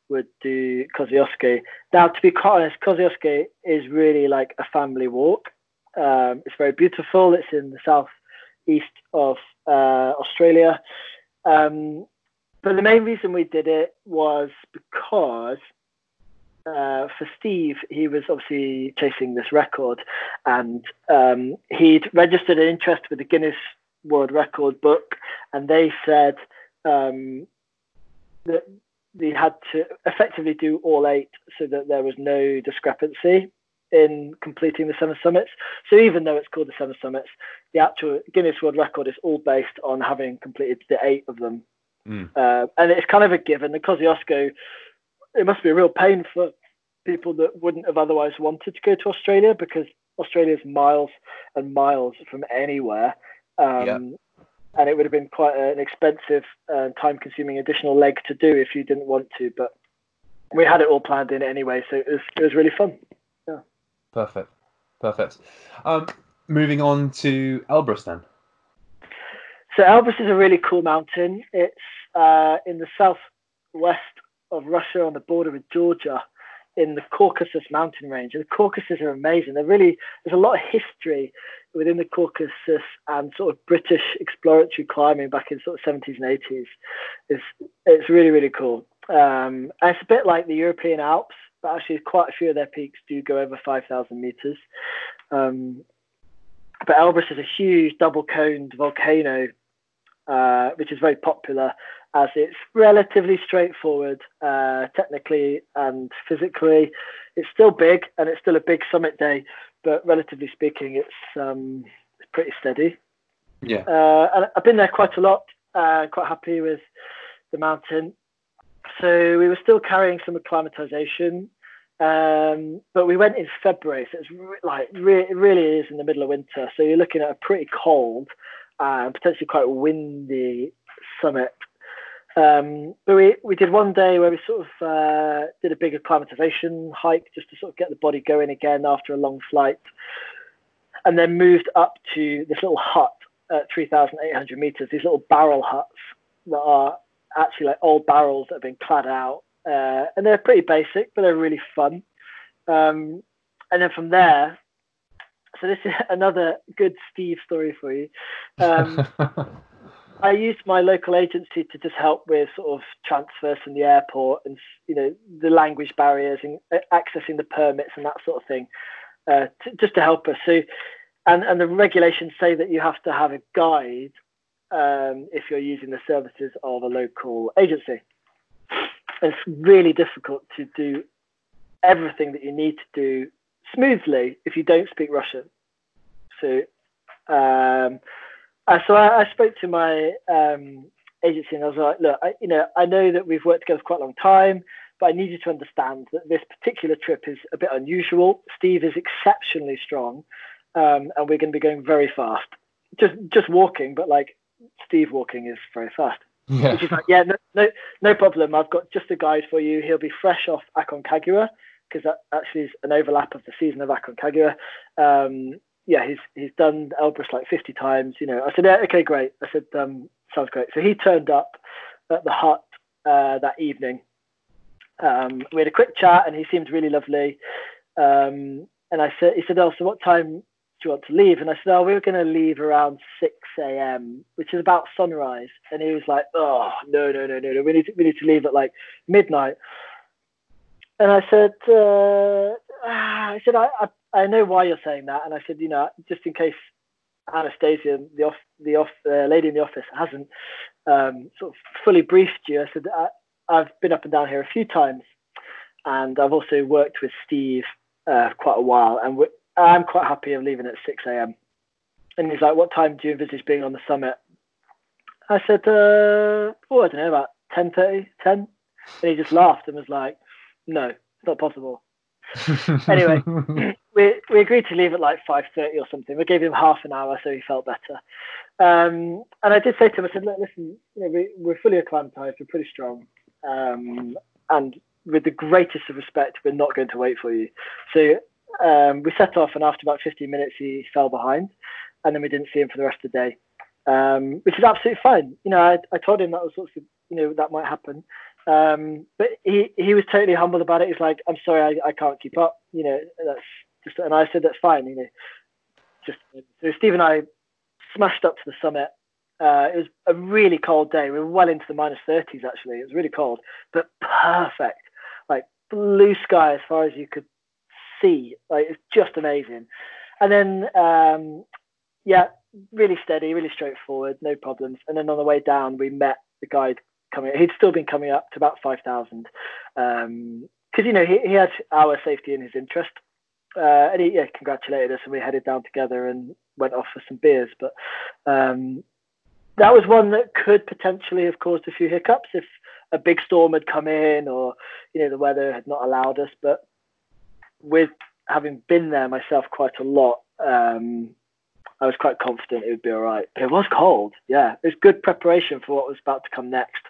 would do Kosciuszko. Now, to be quite honest, Kosciuszko is really like a family walk. Um, it's very beautiful. It's in the south east of uh, Australia. Um, but the main reason we did it was because uh, for Steve, he was obviously chasing this record, and um, he'd registered an interest with the Guinness World Record book, and they said um, that they had to effectively do all eight so that there was no discrepancy in completing the seven summits. So even though it's called the seven summits, the actual Guinness World Record is all based on having completed the eight of them. Mm. Uh, and it's kind of a given. The Kosciuszko, it must be a real pain for people that wouldn't have otherwise wanted to go to Australia because Australia is miles and miles from anywhere. Um, yeah. And it would have been quite an expensive, uh, time-consuming additional leg to do if you didn't want to. But we had it all planned in anyway, so it was it was really fun. Perfect. Perfect. Um, moving on to Elbrus then. So Elbrus is a really cool mountain. It's uh, in the southwest of Russia on the border with Georgia in the Caucasus mountain range. And the Caucasus are amazing. They're really there's a lot of history within the Caucasus and sort of British exploratory climbing back in sort of 70s and 80s. It's it's really really cool. Um, it's a bit like the European Alps, but actually quite a few of their peaks do go over 5,000 meters. Um, but Elbrus is a huge double coned volcano, uh, which is very popular as it's relatively straightforward uh, technically and physically. It's still big and it's still a big summit day, but relatively speaking, it's, um, it's pretty steady. Yeah. Uh, and I've been there quite a lot. Uh, quite happy with the mountain. So we were still carrying some acclimatization, um, but we went in February, so it's re- like re- it really is in the middle of winter. So you're looking at a pretty cold and potentially quite windy summit. Um, but we, we did one day where we sort of uh, did a big acclimatization hike just to sort of get the body going again after a long flight, and then moved up to this little hut at 3,800 meters. These little barrel huts that are actually like old barrels that have been clad out, uh, and they're pretty basic, but they're really fun. Um, and then from there, so this is another good Steve story for you. Um, I used my local agency to just help with sort of transfers from the airport and you know the language barriers and uh, accessing the permits and that sort of thing, uh, to, just to help us. So, and and the regulations say that you have to have a guide um, if you're using the services of a local agency. It's really difficult to do everything that you need to do smoothly if you don't speak Russian. So, um, so I, I, spoke to my um, agency and I was like, look, I, you know, I know that we've worked together for quite a long time, but I need you to understand that this particular trip is a bit unusual. Steve is exceptionally strong, um, and we're going to be going very fast. Just just walking, but like Steve walking is very fast. Yeah. Is like, yeah, no, no, no problem. I've got just a guide for you. He'll be fresh off Aconcagua because that actually is an overlap of the season of Aconcagua. Um, yeah, he's he's done Elbrus like 50 times. You know, I said, yeah, okay, great. I said, um, sounds great. So he turned up at the hut uh, that evening. Um, we had a quick chat, and he seemed really lovely. Um, and I said, he said, oh, so what time do you want to leave? And I said, oh, we were going to leave around 6 a.m., which is about sunrise. And he was like, oh, no, no, no, no, no. We need to, we need to leave at like midnight. And I said, uh, I said, I, I, I know why you're saying that. And I said, you know, just in case Anastasia, the off, the off, uh, lady in the office, hasn't um, sort of fully briefed you. I said, I, I've been up and down here a few times, and I've also worked with Steve uh, quite a while, and I'm quite happy of leaving at 6 a.m. And he's like, what time do you envisage being on the summit? I said, uh, oh, I don't know, about 10.30, 10. And he just laughed and was like, no, it's not possible. anyway, we, we agreed to leave at like 5.30 or something. We gave him half an hour so he felt better. Um, and I did say to him, I said, look, listen, you know, we, we're fully acclimatized, we're pretty strong. Um, and with the greatest of respect, we're not going to wait for you. So um, we set off, and after about 15 minutes, he fell behind, and then we didn't see him for the rest of the day, um, which is absolutely fine. You know, I, I told him that was sort of, you know, that might happen. Um, but he, he was totally humble about it. He's like, I'm sorry, I, I can't keep up. You know, that's just, and I said, that's fine. You know, just, so Steve and I smashed up to the summit. Uh, it was a really cold day. We were well into the minus 30s, actually. It was really cold, but perfect. Like blue sky as far as you could see. Like it's just amazing. And then um, yeah, really steady, really straightforward, no problems. And then on the way down, we met the guide coming. He'd still been coming up to about five thousand because um, you know he, he had our safety in his interest. Uh, and he yeah, congratulated us, and we headed down together and went off for some beers. But um, that was one that could potentially have caused a few hiccups if a big storm had come in or you know the weather had not allowed us. But with having been there myself quite a lot, um, I was quite confident it would be all right. But it was cold. Yeah, it was good preparation for what was about to come next.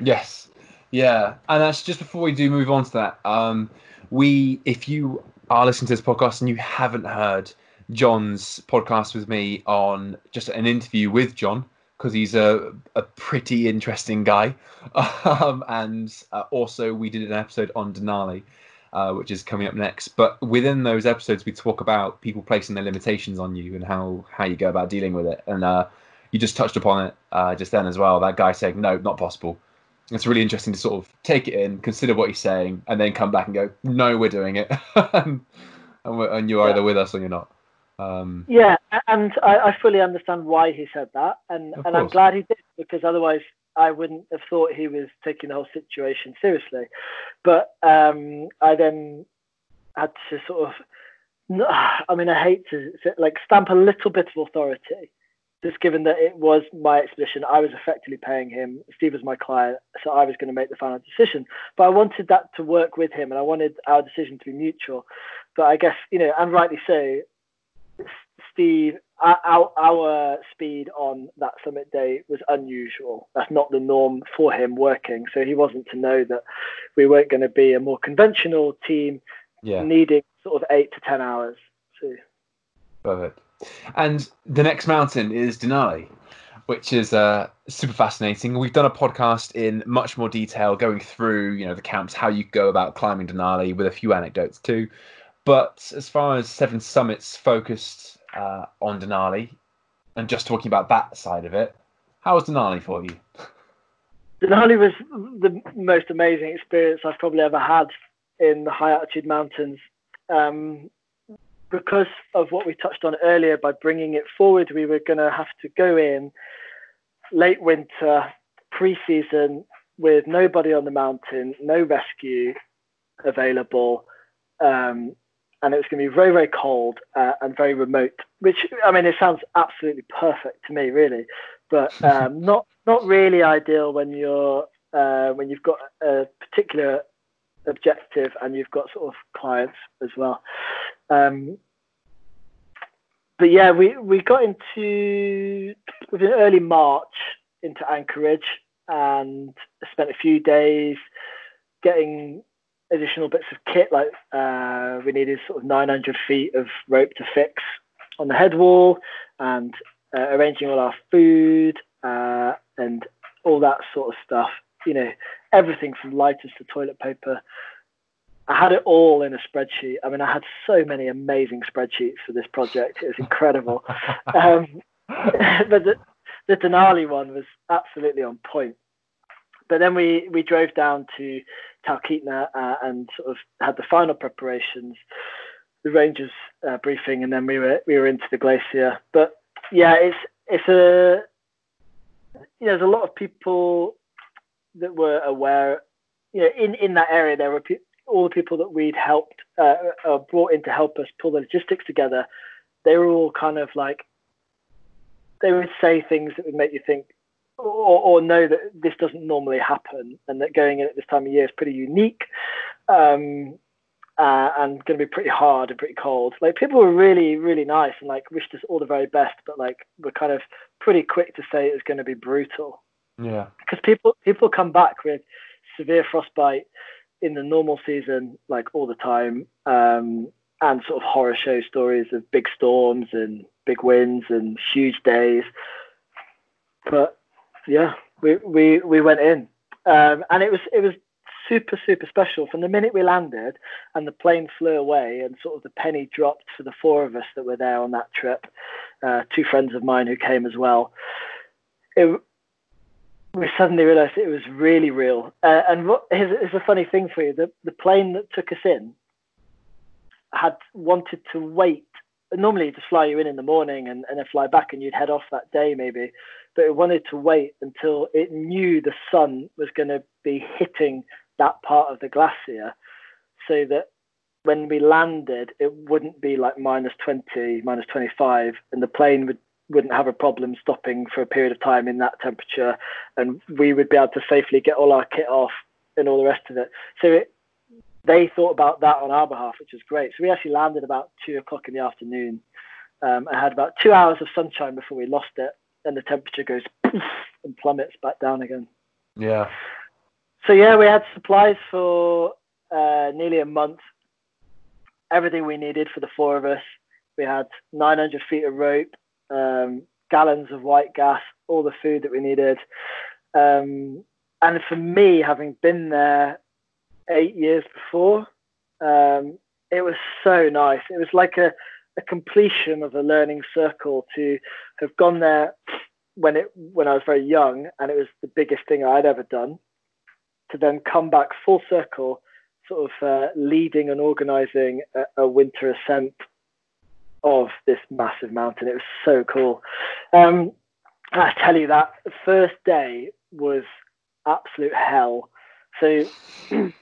Yes, Yeah, and that's just before we do move on to that. Um, we, if you are listening to this podcast and you haven't heard John's podcast with me on just an interview with John, because he's a, a pretty interesting guy. Um, and uh, also, we did an episode on Denali, uh, which is coming up next. But within those episodes, we talk about people placing their limitations on you and how, how you go about dealing with it. And uh, you just touched upon it uh, just then as well. That guy saying, no, not possible. It's really interesting to sort of take it in, consider what he's saying, and then come back and go, no, we're doing it. and, and, you're either with us or you're not. Um, yeah, and I, I, fully understand why he said that, and and I'm glad he did because otherwise I wouldn't have thought he was taking the whole situation seriously. But um, I then had to sort of, I mean, I hate to like stamp a little bit of authority, just given that it was my expedition. I was effectively paying him. Steve was my client, so I was going to make the final decision. But I wanted that to work with him, and I wanted our decision to be mutual. But I guess you know, and rightly so, Steve, our, our speed on that summit day was unusual. That's not the norm for him working. So he wasn't to know that we weren't going to be a more conventional team yeah. needing sort of eight to 10 hours. So. Perfect. And the next mountain is Denali, which is uh, super fascinating. We've done a podcast in much more detail going through, you know, the camps, how you go about climbing Denali with a few anecdotes too. But as far as Seven Summits focused uh, on Denali and just talking about that side of it, how was Denali for you? Denali was the most amazing experience I've probably ever had in the high altitude mountains. Um, because of what we touched on earlier, by bringing it forward, we were going to have to go in late winter, pre season, with nobody on the mountain, no rescue available. Um, and it was going to be very, very cold uh, and very remote. Which I mean, it sounds absolutely perfect to me, really, but um, not not really ideal when you're uh, when you've got a particular objective and you've got sort of clients as well. Um, but yeah, we we got into within early March into Anchorage and spent a few days getting additional bits of kit, like uh, we needed sort of 900 feet of rope to fix on the head wall, and uh, arranging all our food uh, and all that sort of stuff. You know, everything from lighters to toilet paper. I had it all in a spreadsheet. I mean, I had so many amazing spreadsheets for this project. It was incredible. um, but the, the Denali one was absolutely on point. But then we, we drove down to Talkeetna uh, and sort of had the final preparations, the Rangers uh, briefing, and then we were we were into the glacier. But yeah, it's it's a you know, there's a lot of people that were aware. You know, in in that area, there were pe- all the people that we'd helped uh, uh, brought in to help us pull the logistics together. They were all kind of like they would say things that would make you think, or, or, know that this doesn't normally happen and that going in at this time of year is pretty unique um, uh, and going to be pretty hard and pretty cold. Like people were really, really nice and like wished us all the very best, but like we're kind of pretty quick to say it's going to be brutal. Yeah. Because people people come back with severe frostbite in the normal season, like all the time, um, and sort of horror show stories of big storms and big winds and huge days. But yeah, we we we went in, um, and it was it was super super special from the minute we landed and the plane flew away and sort of the penny dropped for the four of us that were there on that trip. Uh, two friends of mine who came as well. It, we suddenly realised it was really real. Uh, and what is, is a funny thing for you? The the plane that took us in had wanted to wait. Normally, to fly you in in the morning and, and then fly back, and you'd head off that day maybe but it wanted to wait until it knew the sun was going to be hitting that part of the glacier so that when we landed, it wouldn't be like minus 20, minus 25, and the plane would, wouldn't have a problem stopping for a period of time in that temperature, and we would be able to safely get all our kit off and all the rest of it. So it, they thought about that on our behalf, which was great. So we actually landed about two o'clock in the afternoon. Um, I had about two hours of sunshine before we lost it, and the temperature goes and plummets back down again. Yeah. so yeah, we had supplies for uh, nearly a month. Everything we needed for the four of us. We had 900 feet of rope, um, gallons of white gas, all the food that we needed. Um, and for me, having been there eight years before, um, it was so nice. It was like a, a completion of a learning circle to have gone there when it when I was very young, and it was the biggest thing I'd ever done. To then come back full circle, sort of uh, leading and organising a, a, winter ascent of this massive mountain. It was so cool. Um, I tell you that first day was absolute hell. So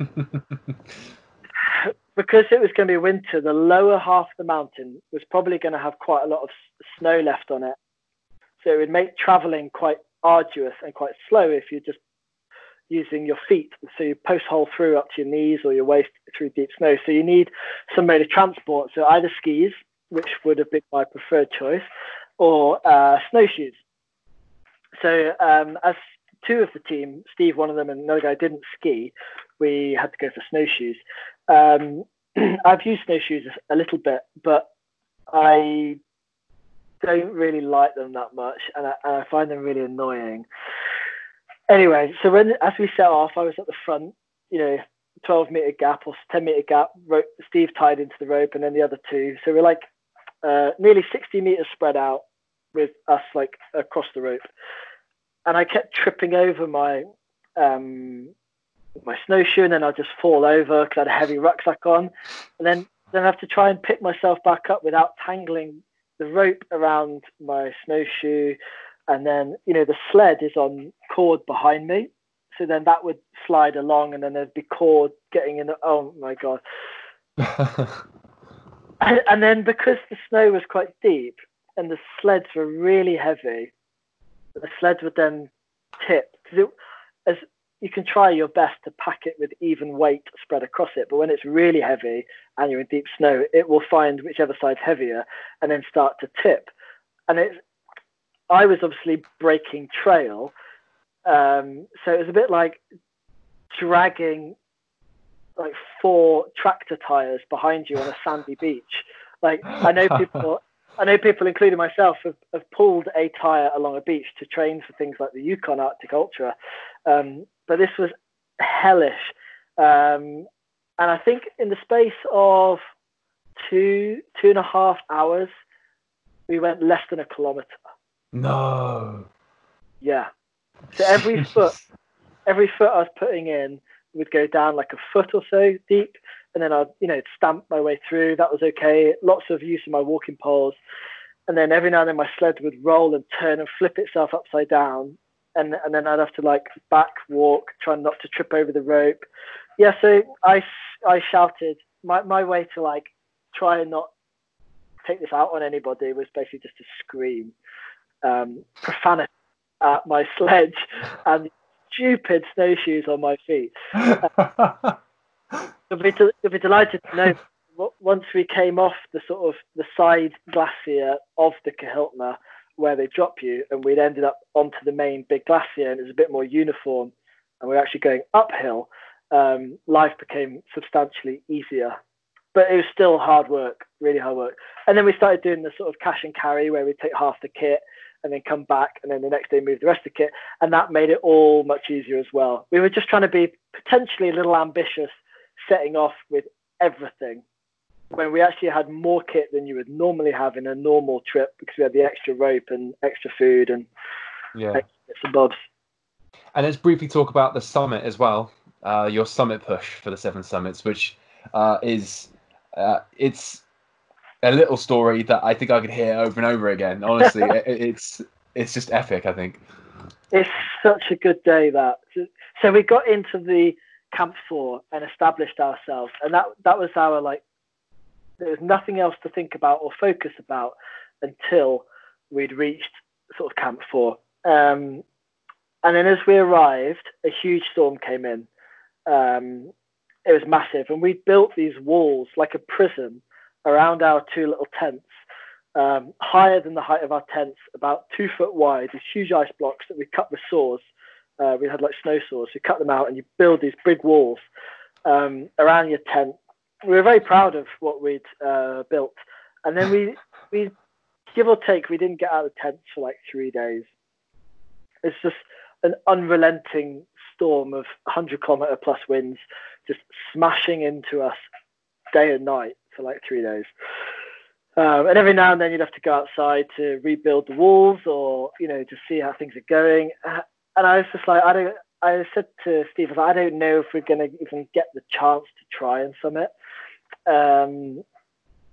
because it was going to be winter, the lower half of the mountain was probably going to have quite a lot of snow left on it. So it would make traveling quite arduous and quite slow if you're just using your feet. So you post hole through up to your knees or your waist through deep snow. So you need some mode of transport. So either skis, which would have been my preferred choice, or uh, snowshoes. So um, as two of the team, Steve, one of them, and another guy didn't ski, we had to go for snowshoes. Um, I've used snowshoes a little bit, but I don't really like them that much, and I, and I find them really annoying. Anyway, so when as we set off, I was at the front, you know, 12 meter gap or 10 meter gap. Rope, Steve tied into the rope, and then the other two. So we're like uh, nearly 60 meters spread out with us like across the rope, and I kept tripping over my um, my snowshoe, and then I'd just fall over because I had a heavy rucksack on, and then then I have to try and pick myself back up without tangling the rope around my snowshoe, and then you know the sled is on cord behind me, so then that would slide along, and then there'd be cord getting in. The, oh my god! and, and then because the snow was quite deep and the sleds were really heavy, the sled would then tip because as you can try your best to pack it with even weight spread across it, but when it's really heavy and you're in deep snow, it will find whichever side's heavier and then start to tip. And it's, I was obviously breaking trail, um, so it was a bit like dragging like four tractor tires behind you on a sandy beach. Like I know people, I know people, including myself, have, have pulled a tire along a beach to train for things like the Yukon Arctic Ultra, um, but this was hellish. Um, and I think in the space of two two and a half hours, we went less than a kilometer. No. Yeah. So every foot, every foot I was putting in would go down like a foot or so deep, and then I'd you know stamp my way through. That was okay. Lots of use of my walking poles, and then every now and then my sled would roll and turn and flip itself upside down, and and then I'd have to like back walk, trying not to trip over the rope. Yeah, so I I shouted my my way to like try and not take this out on anybody was basically just to scream um, profanity at my sledge and stupid snowshoes on my feet. you'll, be you'll be delighted to know once we came off the sort of the side glacier of the Kahiltna where they drop you, and we'd ended up onto the main big glacier, and it was a bit more uniform, and we are actually going uphill. Um, life became substantially easier, but it was still hard work, really hard work. And then we started doing the sort of cache and carry, where we take half the kit and then come back, and then the next day move the rest of the kit, and that made it all much easier as well. We were just trying to be potentially a little ambitious, setting off with everything when we actually had more kit than you would normally have in a normal trip because we had the extra rope and extra food and yeah and bobs. And let's briefly talk about the summit as well. Uh, your summit push for the seven summits, which uh, is uh, it's a little story that I think I could hear over and over again. Honestly, it, it's it's just epic. I think it's such a good day that. So we got into the camp four and established ourselves, and that that was our like there was nothing else to think about or focus about until we'd reached sort of Camp Four. Um, and then as we arrived, a huge storm came in. Um, it was massive, and we built these walls like a prison around our two little tents, um, higher than the height of our tents, about two foot wide, these huge ice blocks that we cut with saws Uh, we had like snow saws. You cut them out and you build these big walls um, around your tent. We were very proud of what we'd uh, built, and then we we give or take we didn't get out of the tents for like three days. It's just an unrelenting storm of 100 kilometer plus winds just smashing into us day and night for like three days. Um, and every now and then you'd have to go outside to rebuild the walls or, you know, to see how things are going. And I was just like, I don't, I said to Steve, I, don't know if we're going to even get the chance to try and summit. Um,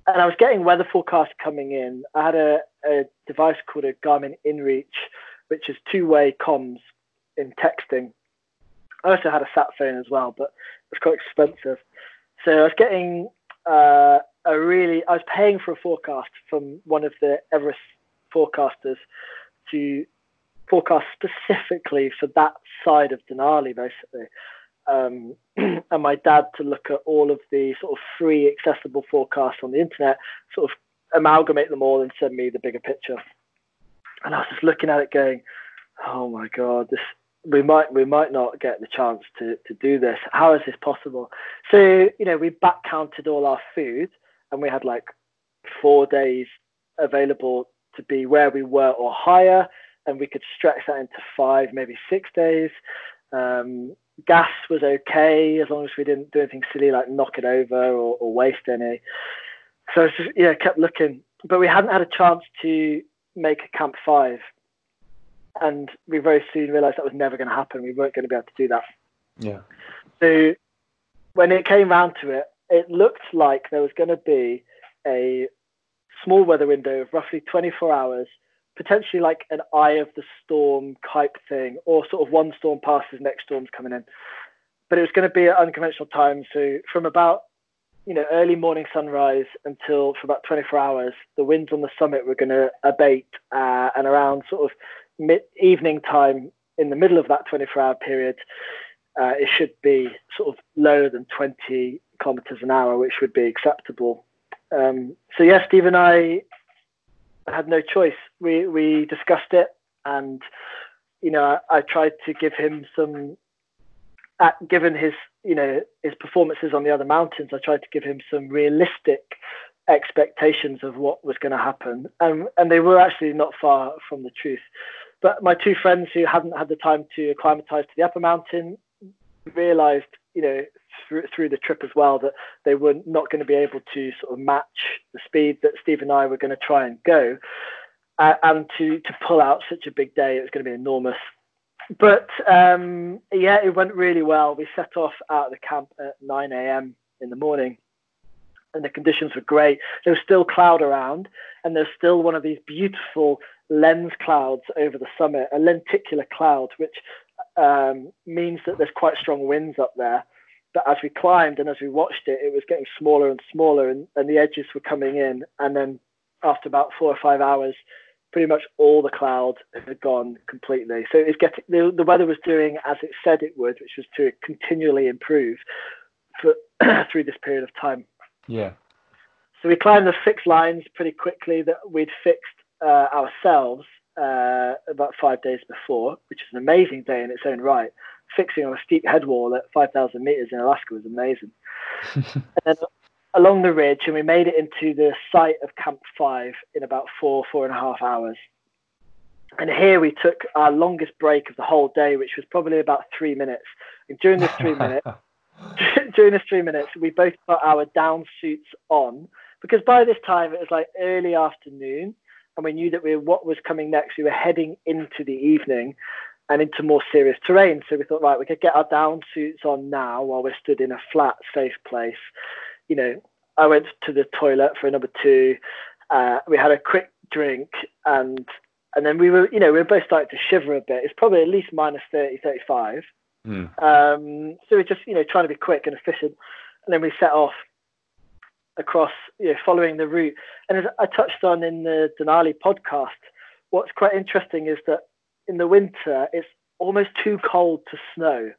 and I was getting weather forecasts coming in. I had a, a device called a Garmin InReach, which is two-way comms in texting. I also had a sat phone as well, but it was quite expensive. So I was getting uh, a really, I was paying for a forecast from one of the Everest forecasters to forecast specifically for that side of Denali, basically. Um, and my dad to look at all of the sort of free accessible forecasts on the internet, sort of amalgamate them all and send me the bigger picture. And I was just looking at it going, oh my God, this we might we might not get the chance to to do this. How is this possible? So you know, we back counted all our food, and we had like four days available to be where we were or higher, and we could stretch that into five, maybe six days. Um, gas was okay as long as we didn't do anything silly like knock it over or, or waste any. So it's just, yeah, kept looking, but we hadn't had a chance to make a camp five and we very soon realised that was never going to happen. We weren't going to be able to do that. Yeah. So when it came round to it, it looked like there was going to be a small weather window of roughly 24 hours, potentially like an eye of the storm type thing, or sort of one storm passes, next storm's coming in. But it was going to be at unconventional time. So from about you know early morning sunrise until for about 24 hours, the winds on the summit were going to abate, uh, and around sort of mid evening time in the middle of that 24 hour period, uh, it should be sort of lower than 20 kilometers an hour, which would be acceptable. Um, so yeah, Steve and I had no choice. We we discussed it, and you know, I, I tried to give him some. At, given his you know his performances on the other mountains, I tried to give him some realistic expectations of what was going to happen, and and they were actually not far from the truth. But my two friends who hadn't had the time to acclimatise to the upper mountain realised, you know, through, through the trip as well that they were not going to be able to sort of match the speed that Steve and I were going to try and go. Uh, and to, to pull out such a big day, it was going to be enormous. But um, yeah, it went really well. We set off out of the camp at 9 a.m. in the morning and the conditions were great. There was still cloud around, and there's still one of these beautiful lens clouds over the summit, a lenticular cloud, which um, means that there's quite strong winds up there. But as we climbed and as we watched it, it was getting smaller and smaller, and, and the edges were coming in. And then after about four or five hours, pretty much all the cloud had gone completely. So it's getting the, the weather was doing as it said it would, which was to continually improve for, through this period of time. Yeah. So we climbed the fixed lines pretty quickly that we'd fixed uh, ourselves uh, about five days before, which is an amazing day in its own right. Fixing on a steep headwall at 5,000 meters in Alaska was amazing. and then along the ridge, and we made it into the site of Camp 5 in about four, four and a half hours. And here we took our longest break of the whole day, which was probably about three minutes. And during this three minutes, during the three minutes, we both put our down suits on because by this time it was like early afternoon, and we knew that we what was coming next. We were heading into the evening and into more serious terrain. So we thought, right, we could get our down suits on now while we're stood in a flat, safe place. You know, I went to the toilet for number two. Uh, we had a quick drink and and then we were, you know, we were both starting to shiver a bit. It's probably at least minus 30, 35. Mm. Um, so we're just, you know, trying to be quick and efficient. And then we set off across, you know, following the route. And as I touched on in the Denali podcast, what's quite interesting is that in the winter, it's almost too cold to snow.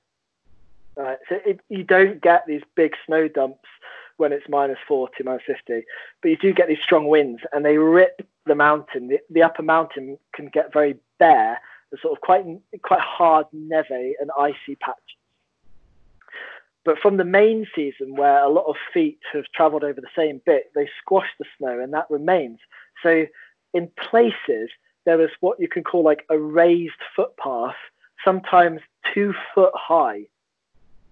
Right? So it, you don't get these big snow dumps when it's minus 40, minus 50, but you do get these strong winds and they rip the mountain. The, the upper mountain can get very bare the sort of quite quite hard neve and icy patches. But from the main season, where a lot of feet have travelled over the same bit, they squash the snow and that remains. So in places, there is what you can call like a raised footpath, sometimes two foot high,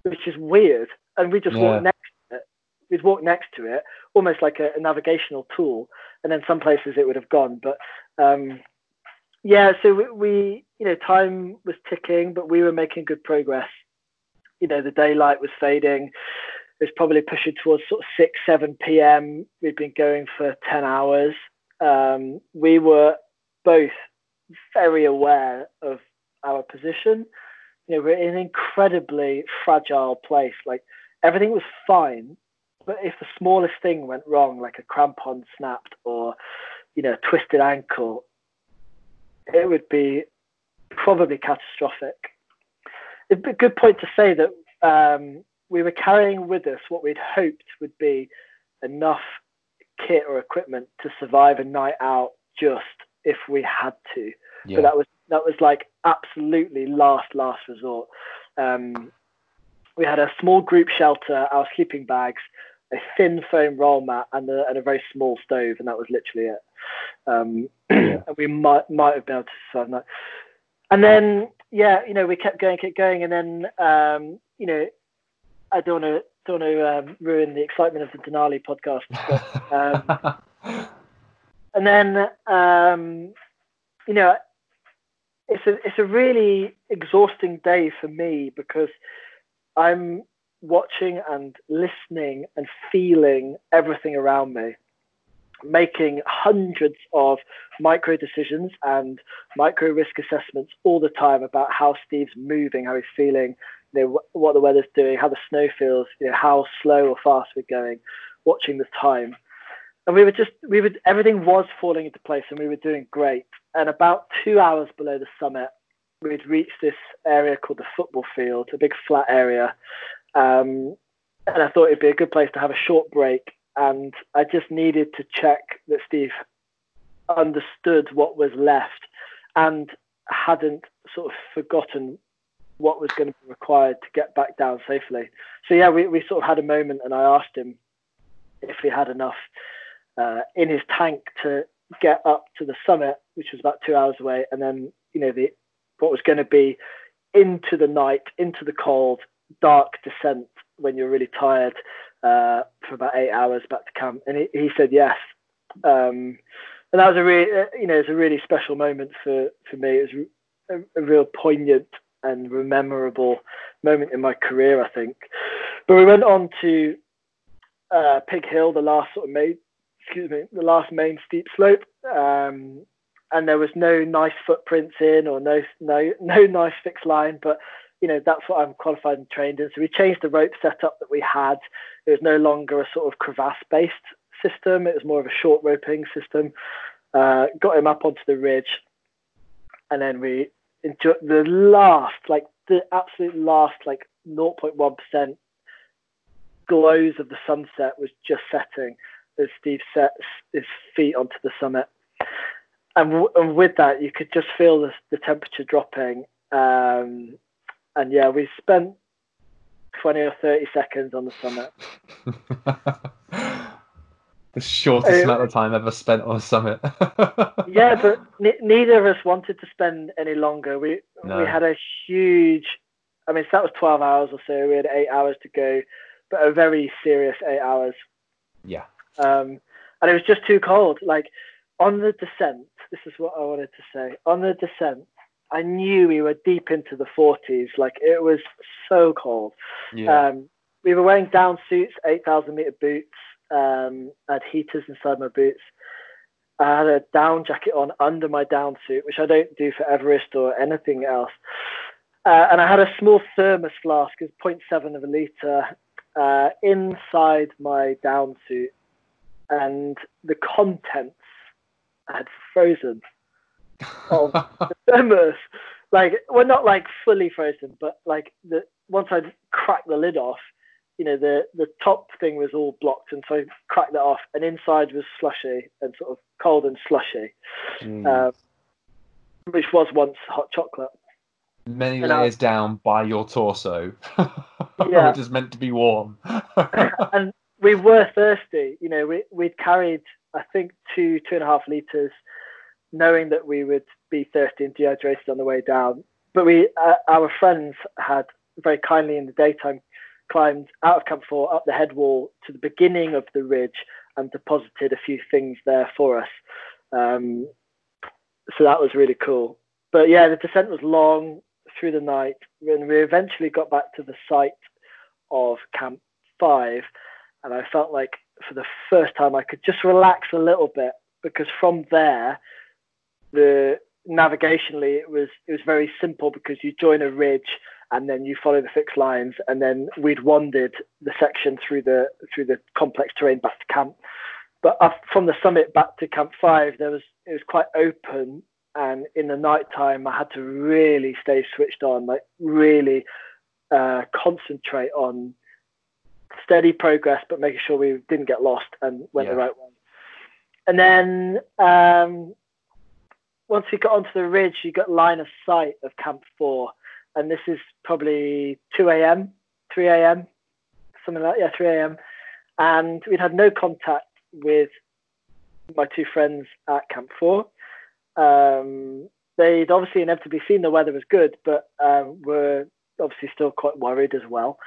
which is weird. And we just yeah. walk next to it. We'd walk next to it, almost like a, a, navigational tool. And then some places it would have gone. But um, yeah, so we, we, you know, time was ticking, but we were making good progress. You know, the daylight was fading. It was probably pushing towards sort of 6, 7 p.m. We'd been going for 10 hours. Um, we were both very aware of our position. You know, we're in an incredibly fragile place. Like everything was fine, but if the smallest thing went wrong, like a crampon snapped or you know, a twisted ankle, it would be probably catastrophic. It'd be a good point to say that um, we were carrying with us what we'd hoped would be enough kit or equipment to survive a night out just if we had to. Yeah. But that was that was like absolutely last last resort. Um, we had a small group shelter, our sleeping bags, a thin foam roll mat, and a, and a very small stove, and that was literally it. Um, yeah. and we might might have been able to survive that. And then yeah, you know, we kept going, kept going, and then um, you know, I don't want to don't want to um, ruin the excitement of the Denali podcast. But, um, and then um, you know, it's a it's a really exhausting day for me because I'm watching and listening and feeling everything around me, making hundreds of micro decisions and micro risk assessments all the time about how Steve's moving, how he's feeling, you know, what the weather's doing, how the snow feels, you know, how slow or fast we're going, watching the time. And we were just, we would, everything was falling into place and we were doing great. And about two hours below the summit, we'd reached this area called the football field, a big flat area. Um, and I thought it'd be a good place to have a short break. And I just needed to check that Steve understood what was left and hadn't sort of forgotten what was going to be required to get back down safely. So yeah, we, we sort of had a moment, and I asked him if he had enough uh, in his tank to get up to the summit, which was about two hours away, and then you know the what was going to be into the night, into the cold, dark descent when you're really tired uh, for about eight hours back to camp, and he, he said yes. Um, and that was a really, uh, you know, it's a really special moment for for me. It was a, a real poignant and memorable moment in my career, I think. But we went on to uh, Pig Hill, the last sort of main, excuse me, the last main steep slope, um, and there was no nice footprints in or no no no nice fixed line, but you know that's what I'm qualified and trained in. So we changed the rope setup that we had. It was no longer a sort of crevasse based system. It was more of a short roping system. Uh, got him up onto the ridge, and then we enjoy the last, like the absolute last, like 0.1% glows of the sunset was just setting as Steve sets his feet onto the summit. And, w- and with that, you could just feel the, the temperature dropping. Um, and yeah, we spent 20 or 30 seconds on the summit. the shortest amount of time ever spent on a summit. yeah, but n- neither of us wanted to spend any longer. We no. we had a huge. I mean, so that was twelve hours or so. We had eight hours to go, but a very serious eight hours. Yeah. Um, and it was just too cold. Like on the descent, this is what I wanted to say. On the descent, I knew we were deep into the 40s. Like it was so cold. Yeah. Um, we were wearing down suits, 8,000 meter boots. Um, I had heaters inside my boots. I had a down jacket on under my down suit, which I don't do for Everest or anything else. Uh, and I had a small thermos flask, it's 0.7 of a litre, uh, inside my down suit. And the contents had frozen of the thermos. Like, well, not like fully frozen, but like the once I'd cracked the lid off, you know, the the top thing was all blocked, and so I cracked that off, and inside was slushy and sort of cold and slushy. Mm. Um, which was once hot chocolate. Many And layers down by your torso, Yeah. which is meant to be warm. and we were thirsty. You know, we we'd carried I think two two and a half liters, knowing that we would be thirsty and dehydrated on the way down. But we, uh, our friends, had very kindly in the daytime climbed out of Camp Four up the head wall to the beginning of the ridge and deposited a few things there for us. Um, so that was really cool. But yeah, the descent was long through the night, and we eventually got back to the site of Camp Five, and I felt like for the first time I could just relax a little bit because from there, the navigationally it was it was very simple because you join a ridge and then you follow the fixed lines and then we'd wandered the section through the through the complex terrain back to camp but up from the summit back to camp five there was it was quite open and in the night time i had to really stay switched on like really uh, concentrate on steady progress but making sure we didn't get lost and went Yeah. the right way and then um, once we got onto the ridge you got line of sight of camp four and this is probably 2 a.m., 3 a.m., something like yeah, 3 a.m. And we'd had no contact with my two friends at Camp Four. Um, they'd obviously inevitably seen the weather was good, but um, were obviously still quite worried as well.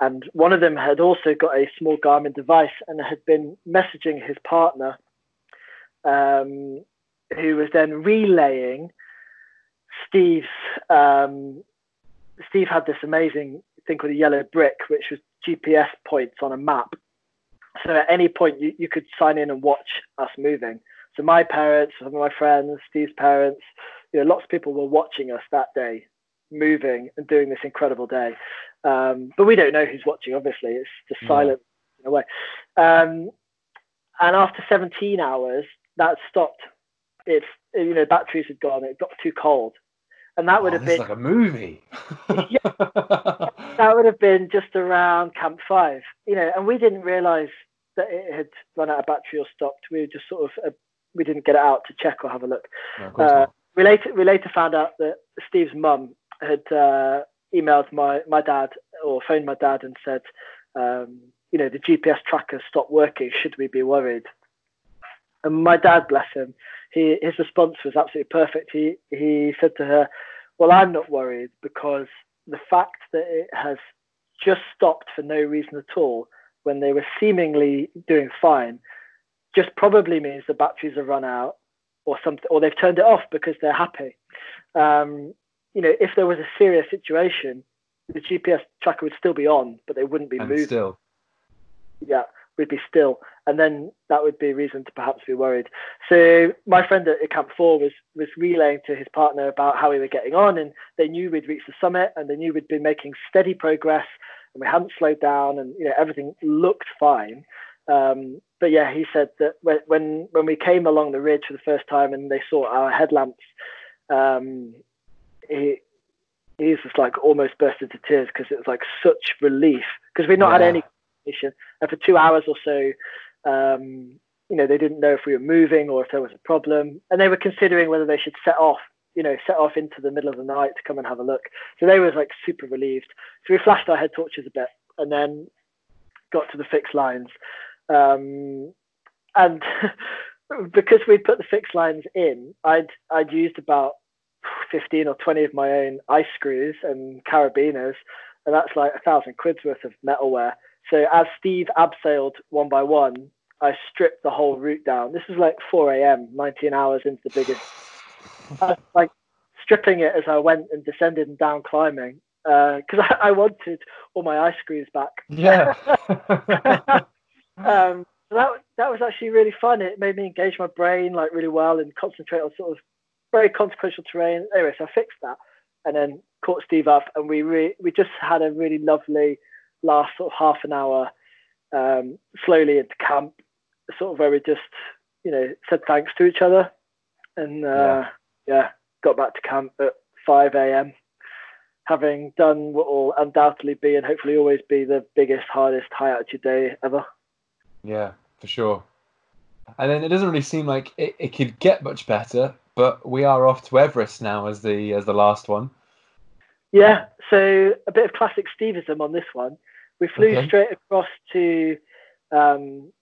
And one of them had also got a small Garmin device and had been messaging his partner, um, who was then relaying Steve's um, Steve had this amazing thing called a yellow brick, which was GPS points on a map. So at any point, you, you could sign in and watch us moving. So my parents, some of my friends, Steve's parents, you know, lots of people were watching us that day, moving and doing this incredible day. Um, but we don't know who's watching. Obviously, it's just silent in a way. Um, and after 17 hours, that stopped. It's you know batteries had gone. It got too cold, and that would Oh, have been like a movie. that would have been just around camp five, you know, and we didn't realize that it had run out of battery or stopped. We were just sort of, uh, we didn't get it out to check or have a look. No, Uh, we later, we later found out that Steve's mum had uh, emailed my, my dad or phoned my dad and said, um, you know, the GPS tracker stopped working. Should we be worried? And my dad, bless him, he, his response was absolutely perfect. He, he said to her, well, I'm not worried because the fact that it has just stopped for no reason at all when they were seemingly doing fine just probably means the batteries have run out or something or they've turned it off because they're happy. Um, you know if there was a serious situation the gps tracker would still be on but they wouldn't be And moving. still, yeah, we'd be still, and then that would be a reason to perhaps be worried. So my friend at Camp Four was was relaying to his partner about how we were getting on, and they knew we'd reached the summit, and they knew we'd been making steady progress, and we hadn't slowed down, and you know everything looked fine. Um, but yeah, he said that when when when we came along the ridge for the first time and they saw our headlamps, um, he he's just like almost burst into tears because it was like such relief because we'd not had any communication and for two hours or so um, you know they didn't know if we were moving or if there was a problem. And they were considering whether they should set off you know set off into the middle of the night to come and have a look. So they was like super relieved. So we flashed our head torches a bit and then got to the fixed lines. Um, and because we'd put the fixed lines in i'd i'd used about 15 or 20 of my own ice screws and carabiners and that's like a thousand quid's worth of metalware so as Steve abseiled one by one, I stripped the whole route down. This was like 4 a.m., 19 hours into the biggest. I was like stripping it as I went and descended and down climbing because I, I wanted all my ice screws back. yeah. um, so that that was actually really fun. It made me engage my brain like really well and concentrate on sort of very consequential terrain. Anyway, so I fixed that and then caught Steve up, and we re- we just had a really lovely last sort of half an hour um, slowly into camp, sort of where we just you know said thanks to each other, and uh, yeah. got back to camp at 5 a.m. Having done what will undoubtedly be and hopefully always be the biggest, hardest high altitude day ever. Yeah, for sure. And then it doesn't really seem like it, it could get much better, but we are off to Everest now as the as the last one. Yeah, so a bit of classic Steveism on this one. We flew okay. straight across to. Um,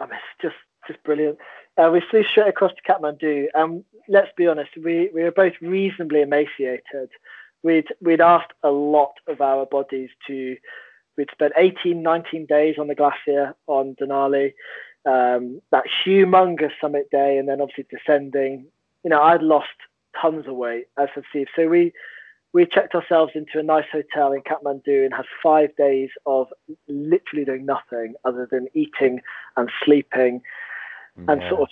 I mean, it's just just brilliant. Uh, we flew straight across to Kathmandu, and let's be honest, we, we were both reasonably emaciated. We'd we'd asked a lot of our bodies to. We'd spent 18, 19 days on the glacier on Denali, um, that humongous summit day, and then obviously descending. You know, I'd lost tons of weight, as had Steve. So we we checked ourselves into a nice hotel in Kathmandu and had five days of literally doing nothing other than eating and sleeping yeah. and sort of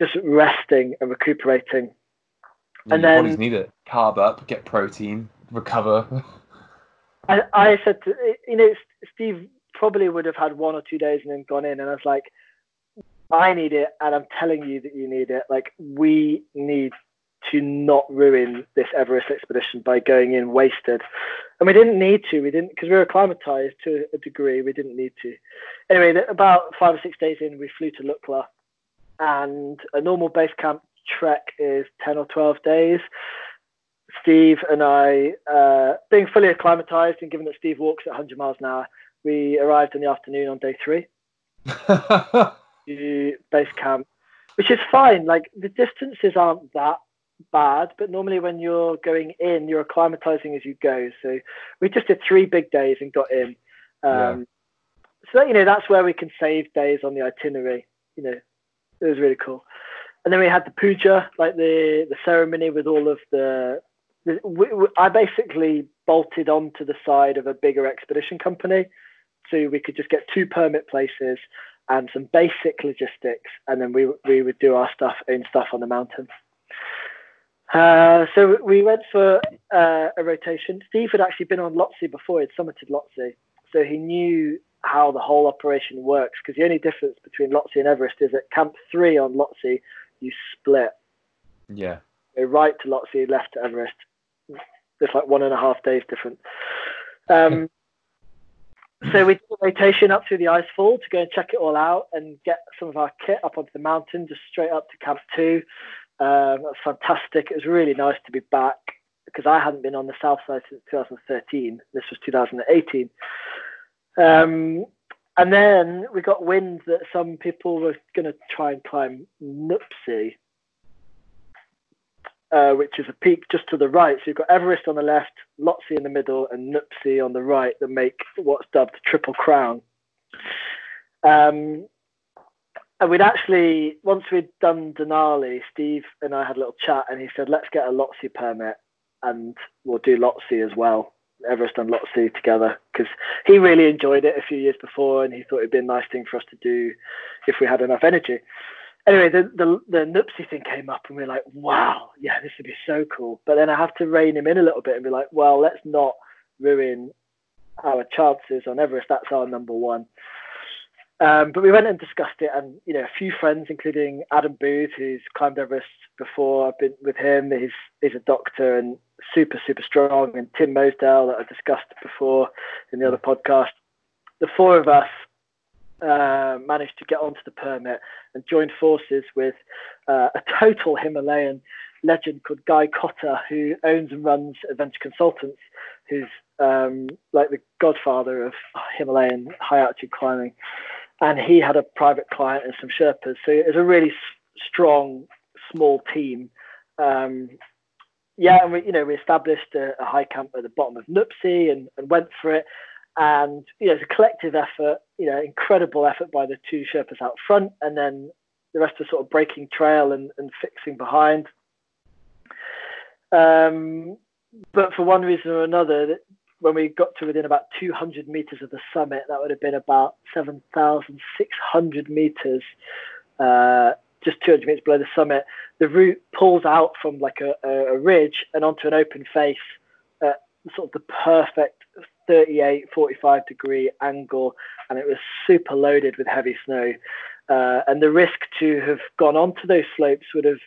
just resting and recuperating. Yeah, and then bodies need it. Carb up, get protein, recover. I, I said, to, you know, Steve probably would have had one or two days and then gone in, and I was like, I need it, and I'm telling you that you need it. Like, we need to not ruin this Everest expedition by going in wasted. And we didn't need to. We didn't because we were acclimatized to a degree. We didn't need to. Anyway, about five or six days in, we flew to Lukla, and a normal base camp trek is ten or twelve days. Steve and I, uh, being fully acclimatized, and given that Steve walks at 100 miles an hour, we arrived in the afternoon on day three to base camp, which is fine. Like the distances aren't that bad, but normally when you're going in, you're acclimatizing as you go. So we just did three big days and got in. Um, yeah. So that, you know that's where we can save days on the itinerary. You know, it was really cool. And then we had the puja, like the the ceremony with all of the. the we, we, I basically bolted onto the side of a bigger expedition company, so we could just get two permit places and some basic logistics, and then we we would do our stuff own stuff on the mountain. Uh, so we went for uh, a rotation. Steve had actually been on Lhotse before; he'd summited Lhotse, so he knew how the whole operation works. Because the only difference between Lhotse and Everest is at Camp Three on Lhotse, you split. Yeah. So right to Lhotse, left to Everest. It's like one and a half days different. Um, so we did a rotation up through the icefall to go and check it all out and get some of our kit up onto the mountain, just straight up to Camp Two. Um, fantastic. It was really nice to be back because I hadn't been on the south side since 2013. This was 2018. Um, and then we got wind that some people were going to try and climb Nuptse, uh, which is a peak just to the right. So you've got Everest on the left, Lhotse in the middle, and Nuptse on the right that make what's dubbed Triple Crown. Um, and we'd actually once we'd done Denali, Steve and I had a little chat, and he said, "Let's get a Lhotse permit, and we'll do Lhotse as well." Everest and Lhotse together because he really enjoyed it a few years before, and he thought it'd be a nice thing for us to do if we had enough energy. Anyway, the the, the Nuptse thing came up, and we are like, "Wow, yeah, this would be so cool." But then I have to rein him in a little bit and be like, "Well, let's not ruin our chances on Everest. That's our number one." Um, but we went and discussed it, and you know, a few friends, including Adam Booth, who's climbed Everest before. I've been with him. He's he's a doctor and super super strong. And Tim Mosedale, that I discussed before in the other podcast. The four of us uh, managed to get onto the permit and joined forces with uh, a total Himalayan legend called Guy Cotter, who owns and runs Adventure Consultants, who's um, like the godfather of Himalayan high altitude climbing and he had a private client and some Sherpas. So it was a really s- strong, small team. Um, yeah, and we, you know, we established a, a, high camp at the bottom of Nuptse and, and went for it. And you know, it's a collective effort. You know, incredible effort by the two Sherpas out front, and then the rest are sort of breaking trail and, and fixing behind. Um, but for one reason or another, when we got to within about 200 meters of the summit, that would have been about 7,600 meters, uh, just 200 meters below the summit. The route pulls out from like a, a, ridge and onto an open face at sort of the perfect 38, 45 degree angle, and it was super loaded with heavy snow. Uh, and the risk to have gone onto those slopes would have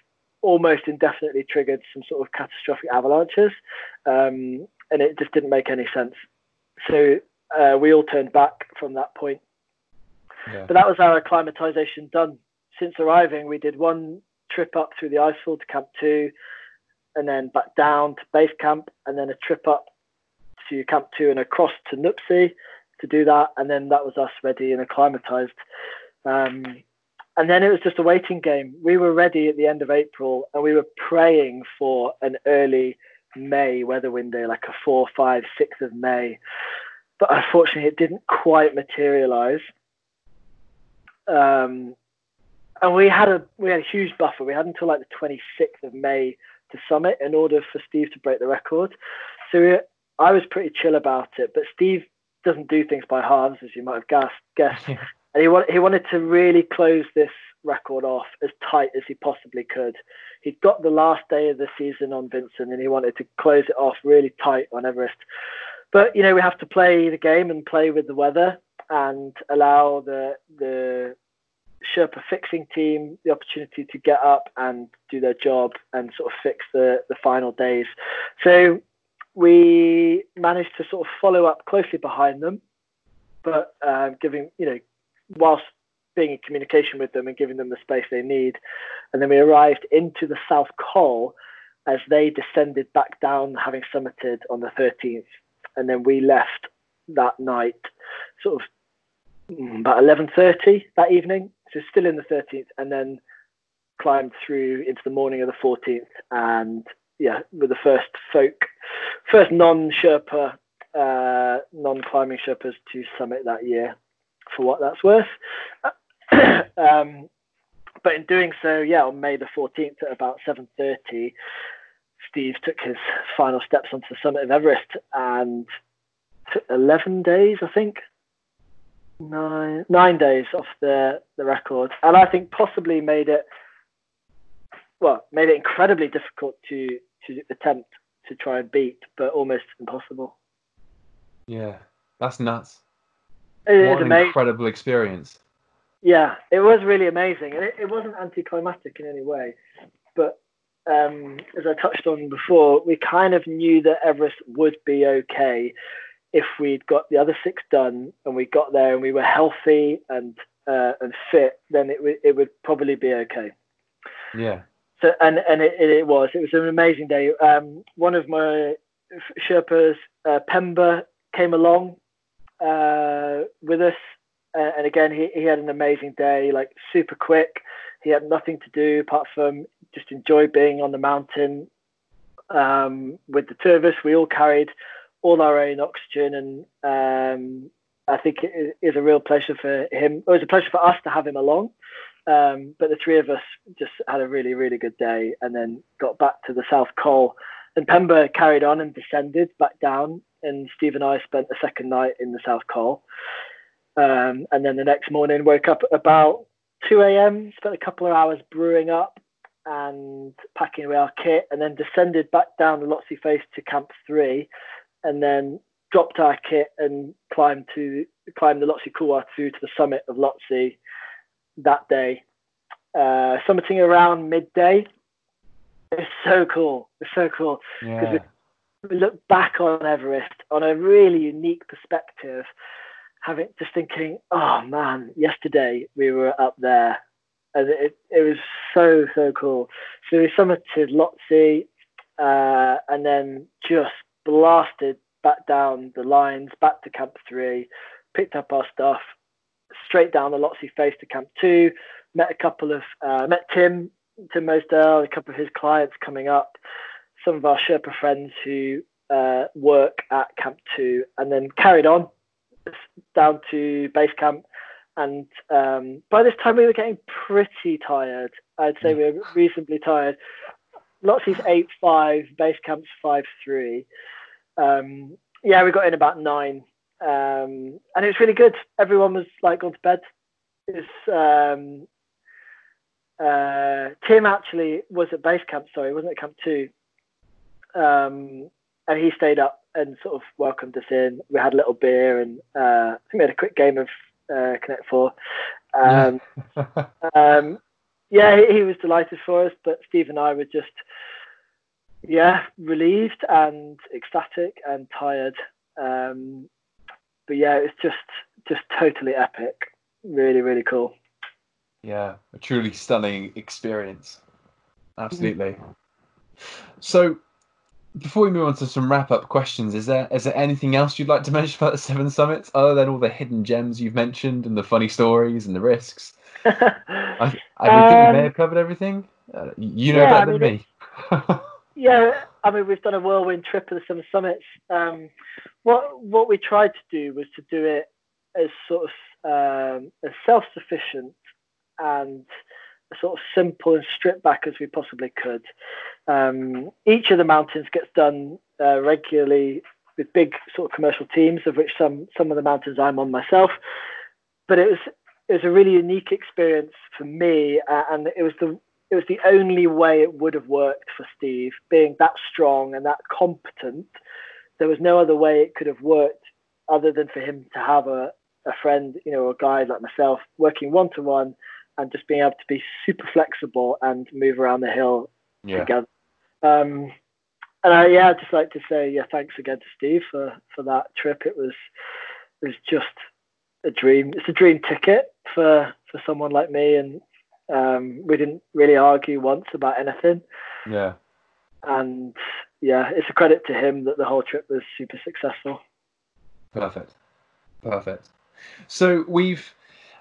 almost indefinitely triggered some sort of catastrophic avalanches. Um, and it just didn't make any sense. So uh, we all turned back from that point. Yeah. But that was our acclimatization done. Since arriving, we did one trip up through the icefall to Camp Two, and then back down to base camp, and then a trip up to Camp Two and across to Nuptse to do that, and then that was us ready and acclimatized. Um, and then it was just a waiting game. We were ready at the end of April, and we were praying for an early May weather window, like a four, five, six of May. But unfortunately, it didn't quite materialize. Um, and we had a we had a huge buffer. We had until like the 26th of May to summit in order for Steve to break the record. So we, I was pretty chill about it, but Steve doesn't do things by halves, as you might have guessed. guessed. And he, want, he wanted to really close this record off as tight as he possibly could. He'd got the last day of the season on Vinson, and he wanted to close it off really tight on Everest. But you know, we have to play the game and play with the weather and allow the the Sherpa fixing team the opportunity to get up and do their job and sort of fix the the final days. So we managed to sort of follow up closely behind them, but uh, giving you know whilst being in communication with them and giving them the space they need. And then we arrived into the South Col as they descended back down, having summited on the 13th. And then we left that night, sort of mm, about 11:30 that evening, so still in the 13th, and then climbed through into the morning of the 14th, and yeah, with the first folk, first non-Sherpa, uh, non-climbing Sherpas to summit that year, for what that's worth. um, but in doing so, yeah, on May the 14th at about 7:30, Steve took his final steps onto the summit of Everest, and took 11 days, I think, nine nine days off the the record, and I think possibly made it well made it incredibly difficult to to attempt to try and beat, but almost impossible. Yeah, that's nuts. It what an amazing. incredible experience. Yeah, it was really amazing, and it, it wasn't anticlimactic in any way. But um, as I touched on before, we kind of knew that Everest would be okay if we'd got the other six done and we got there and we were healthy and uh, and fit. Then it w- it would probably be okay. Yeah. So and and it, it was it was an amazing day. Um, one of my Sherpas, uh, Pemba, came along uh, with us, uh, and again he, he had an amazing day. Like super quick. He had nothing to do apart from just enjoy being on the mountain. Um, with the two of us, we all carried all our own oxygen, and um, I think it is a real pleasure for him. It was a pleasure for us to have him along. Um, but the three of us just had a really, really good day and then got back to the South Col. And Pemba carried on and descended back down. And Steve and I spent the second night in the South Col. Um, and then the next morning, woke up about 2 a.m., spent a couple of hours brewing up and packing away our kit, and then descended back down the Lhotse face to Camp 3. And then dropped our kit and climbed to climbed the Lhotse Couloir through to the summit of Lhotse that day, uh, summiting around midday. It's so cool. It's so cool because Yeah. Look back on Everest on a really unique perspective, having just thinking, oh man, yesterday we were up there, and it it was so so cool. So we summited Lhotse, uh, and then just blasted back down the lines, back to Camp Three, picked up our stuff, straight down the Lhotse face to Camp Two. Met a couple of uh, met Tim Tim Mosedale, a couple of his clients coming up, some of our Sherpa friends who uh, work at Camp Two, and then carried on down to base camp. And um, by this time, we were getting pretty tired. I'd say we were reasonably tired. Lhotse's eight five, base camp's five three. Um, yeah, we got in about nine um, and it was really good. Everyone was like gone to bed. It was, um, uh, Tim actually was at base camp. Sorry, wasn't at camp two, um, and he stayed up and sort of welcomed us in. We had a little beer and uh, I think we had a quick game of uh, Connect Four. Um, um, yeah, he, he was delighted for us, but Steve and I were just, yeah, relieved and ecstatic and tired. Um, but yeah, it's just just totally epic. Really, really cool. yeah. A truly stunning experience. absolutely. So, before we move on to some wrap up questions, is there is there anything else you'd like to mention about the Seven Summits other than all the hidden gems you've mentioned and the funny stories and the risks? I, I um, think we may have covered everything. Uh, you know yeah, better I mean, than me. yeah, I mean we've done a whirlwind trip of the Seven Summits. Um, what what we tried to do was to do it as sort of um, as self sufficient and sort of simple and stripped back as we possibly could. Um, each of the mountains gets done uh, regularly with big sort of commercial teams, of which some some of the mountains I'm on myself. But it was it was a really unique experience for me, uh, and it was the it was the only way it would have worked for Steve, being that strong and that competent. There was no other way it could have worked other than for him to have a, a friend, you know, a guy like myself working one to one and just being able to be super flexible and move around the hill yeah. together. Um, and I, yeah, I'd just like to say, yeah, thanks again to Steve for, for that trip. It was, it was just a dream. It's a dream ticket for, for someone like me. And um, we didn't really argue once about anything. Yeah. And yeah, it's a credit to him that the whole trip was super successful. Perfect. Perfect. So we've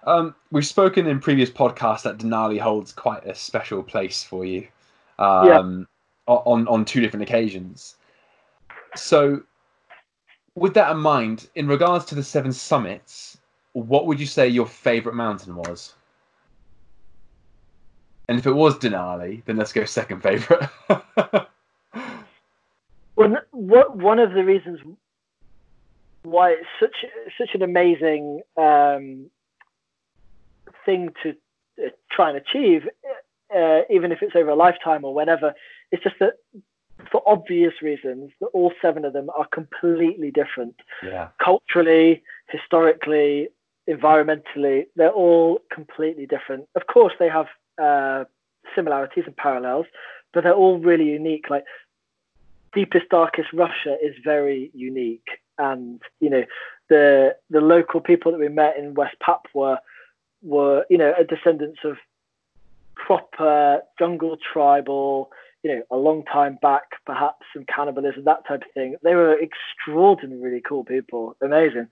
um, we've spoken in previous podcasts that Denali holds quite a special place for you. Um, yeah. on on two different occasions. So, with that in mind, in regards to the seven summits, what would you say your favourite mountain was? And if it was Denali, then let's go second favourite. well, what one of the reasons why it's such such an amazing um, thing to uh, try and achieve, uh, even if it's over a lifetime or whenever. It's just that for obvious reasons, that all seven of them are completely different. Yeah. Culturally, historically, environmentally, they're all completely different. Of course, they have uh, similarities and parallels, but they're all really unique. Like deepest, darkest Russia is very unique, and you know the the local people that we met in West Papua were, you know, descendants of proper jungle tribal, you know, a long time back, perhaps some cannibalism, that type of thing. They were extraordinarily cool people, amazing.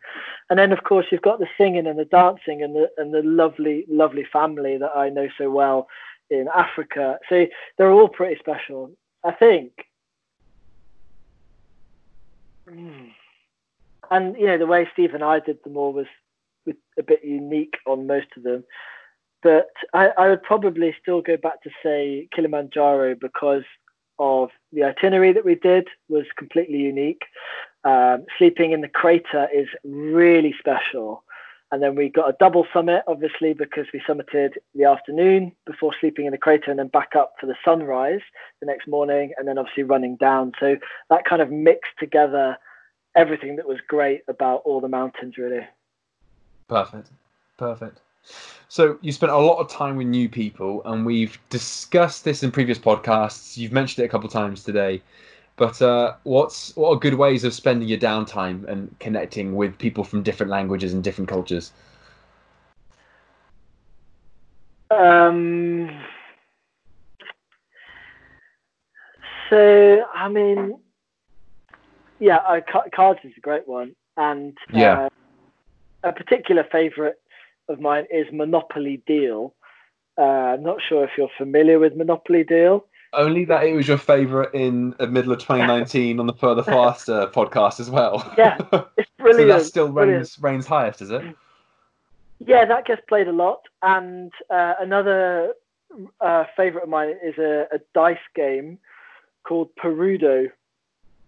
And then, of course, you've got the singing and the dancing and the and the lovely, lovely family that I know so well in Africa. So they're all pretty special. I think. Hmm. And you know the way Steve and I did them all was a bit unique on most of them. But I, I would probably still go back to say Kilimanjaro because of the itinerary that we did was completely unique. Um, sleeping in the crater is really special. And then we got a double summit, obviously, because we summited the afternoon before sleeping in the crater and then back up for the sunrise the next morning and then obviously running down. So that kind of mixed together everything that was great about all the mountains, really. Perfect. Perfect. So you spent a lot of time with new people, and we've discussed this in previous podcasts. You've mentioned it a couple of times today, but uh, what's what are good ways of spending your downtime and connecting with people from different languages and different cultures? Um. So I mean, yeah, uh, cards is a great one, and yeah. Uh, a particular favourite of mine is Monopoly Deal. Uh, I'm not sure if you're familiar with Monopoly Deal. Only that it was your favourite in the middle of 2019 on the Further Faster podcast as well. Yeah, it's brilliant. so that still reigns, reigns highest, is it? Yeah, that gets played a lot. And uh, another uh, favourite of mine is a, a, dice game called Perudo,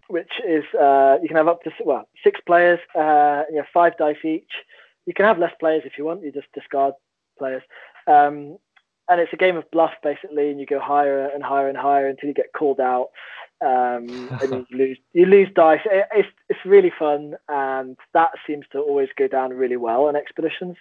which is uh, you can have up to well six players, uh, you know, five dice each. You can have less players if you want. You just discard players, um, and it's a game of bluff basically, and you go higher and higher and higher until you get called out, um, and you lose you lose dice. It, it's it's really fun, and that seems to always go down really well on expeditions.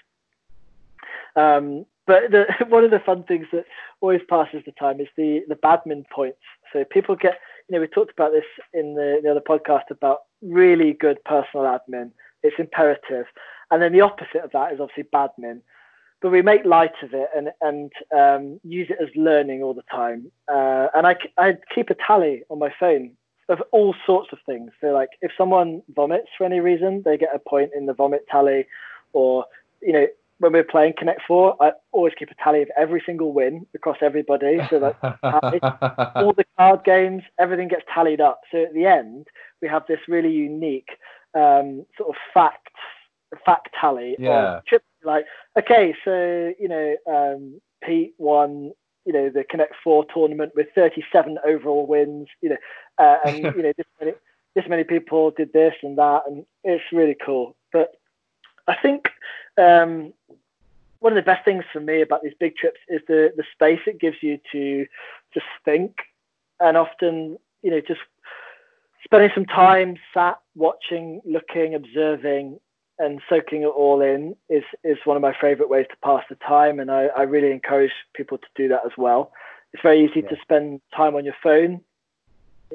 Um, but the, one of the fun things that always passes the time is the the badmin points. So people get you know, we talked about this in the, the other podcast about really good personal admin. It's imperative. And then the opposite of that is obviously badmin. but we make light of it and and um, use it as learning all the time. Uh, and I, I keep a tally on my phone of all sorts of things. So like if someone vomits for any reason, they get a point in the vomit tally, or you know when we're playing Connect Four, I always keep a tally of every single win across everybody. So that all the card games, everything gets tallied up. So at the end, we have this really unique um, sort of fact fact tally. Yeah. Trip, like okay, so you know um, Pete won. You know the Connect Four tournament with 37 overall wins. You know, uh, and you know this many this many people did this and that, and it's really cool. But I think um, one of the best things for me about these big trips is the the space it gives you to just think, and often you know just spending some time sat watching, looking, observing, and soaking it all in is is one of my favorite ways to pass the time, and I, I really encourage people to do that as well. It's very easy yeah. to spend time on your phone.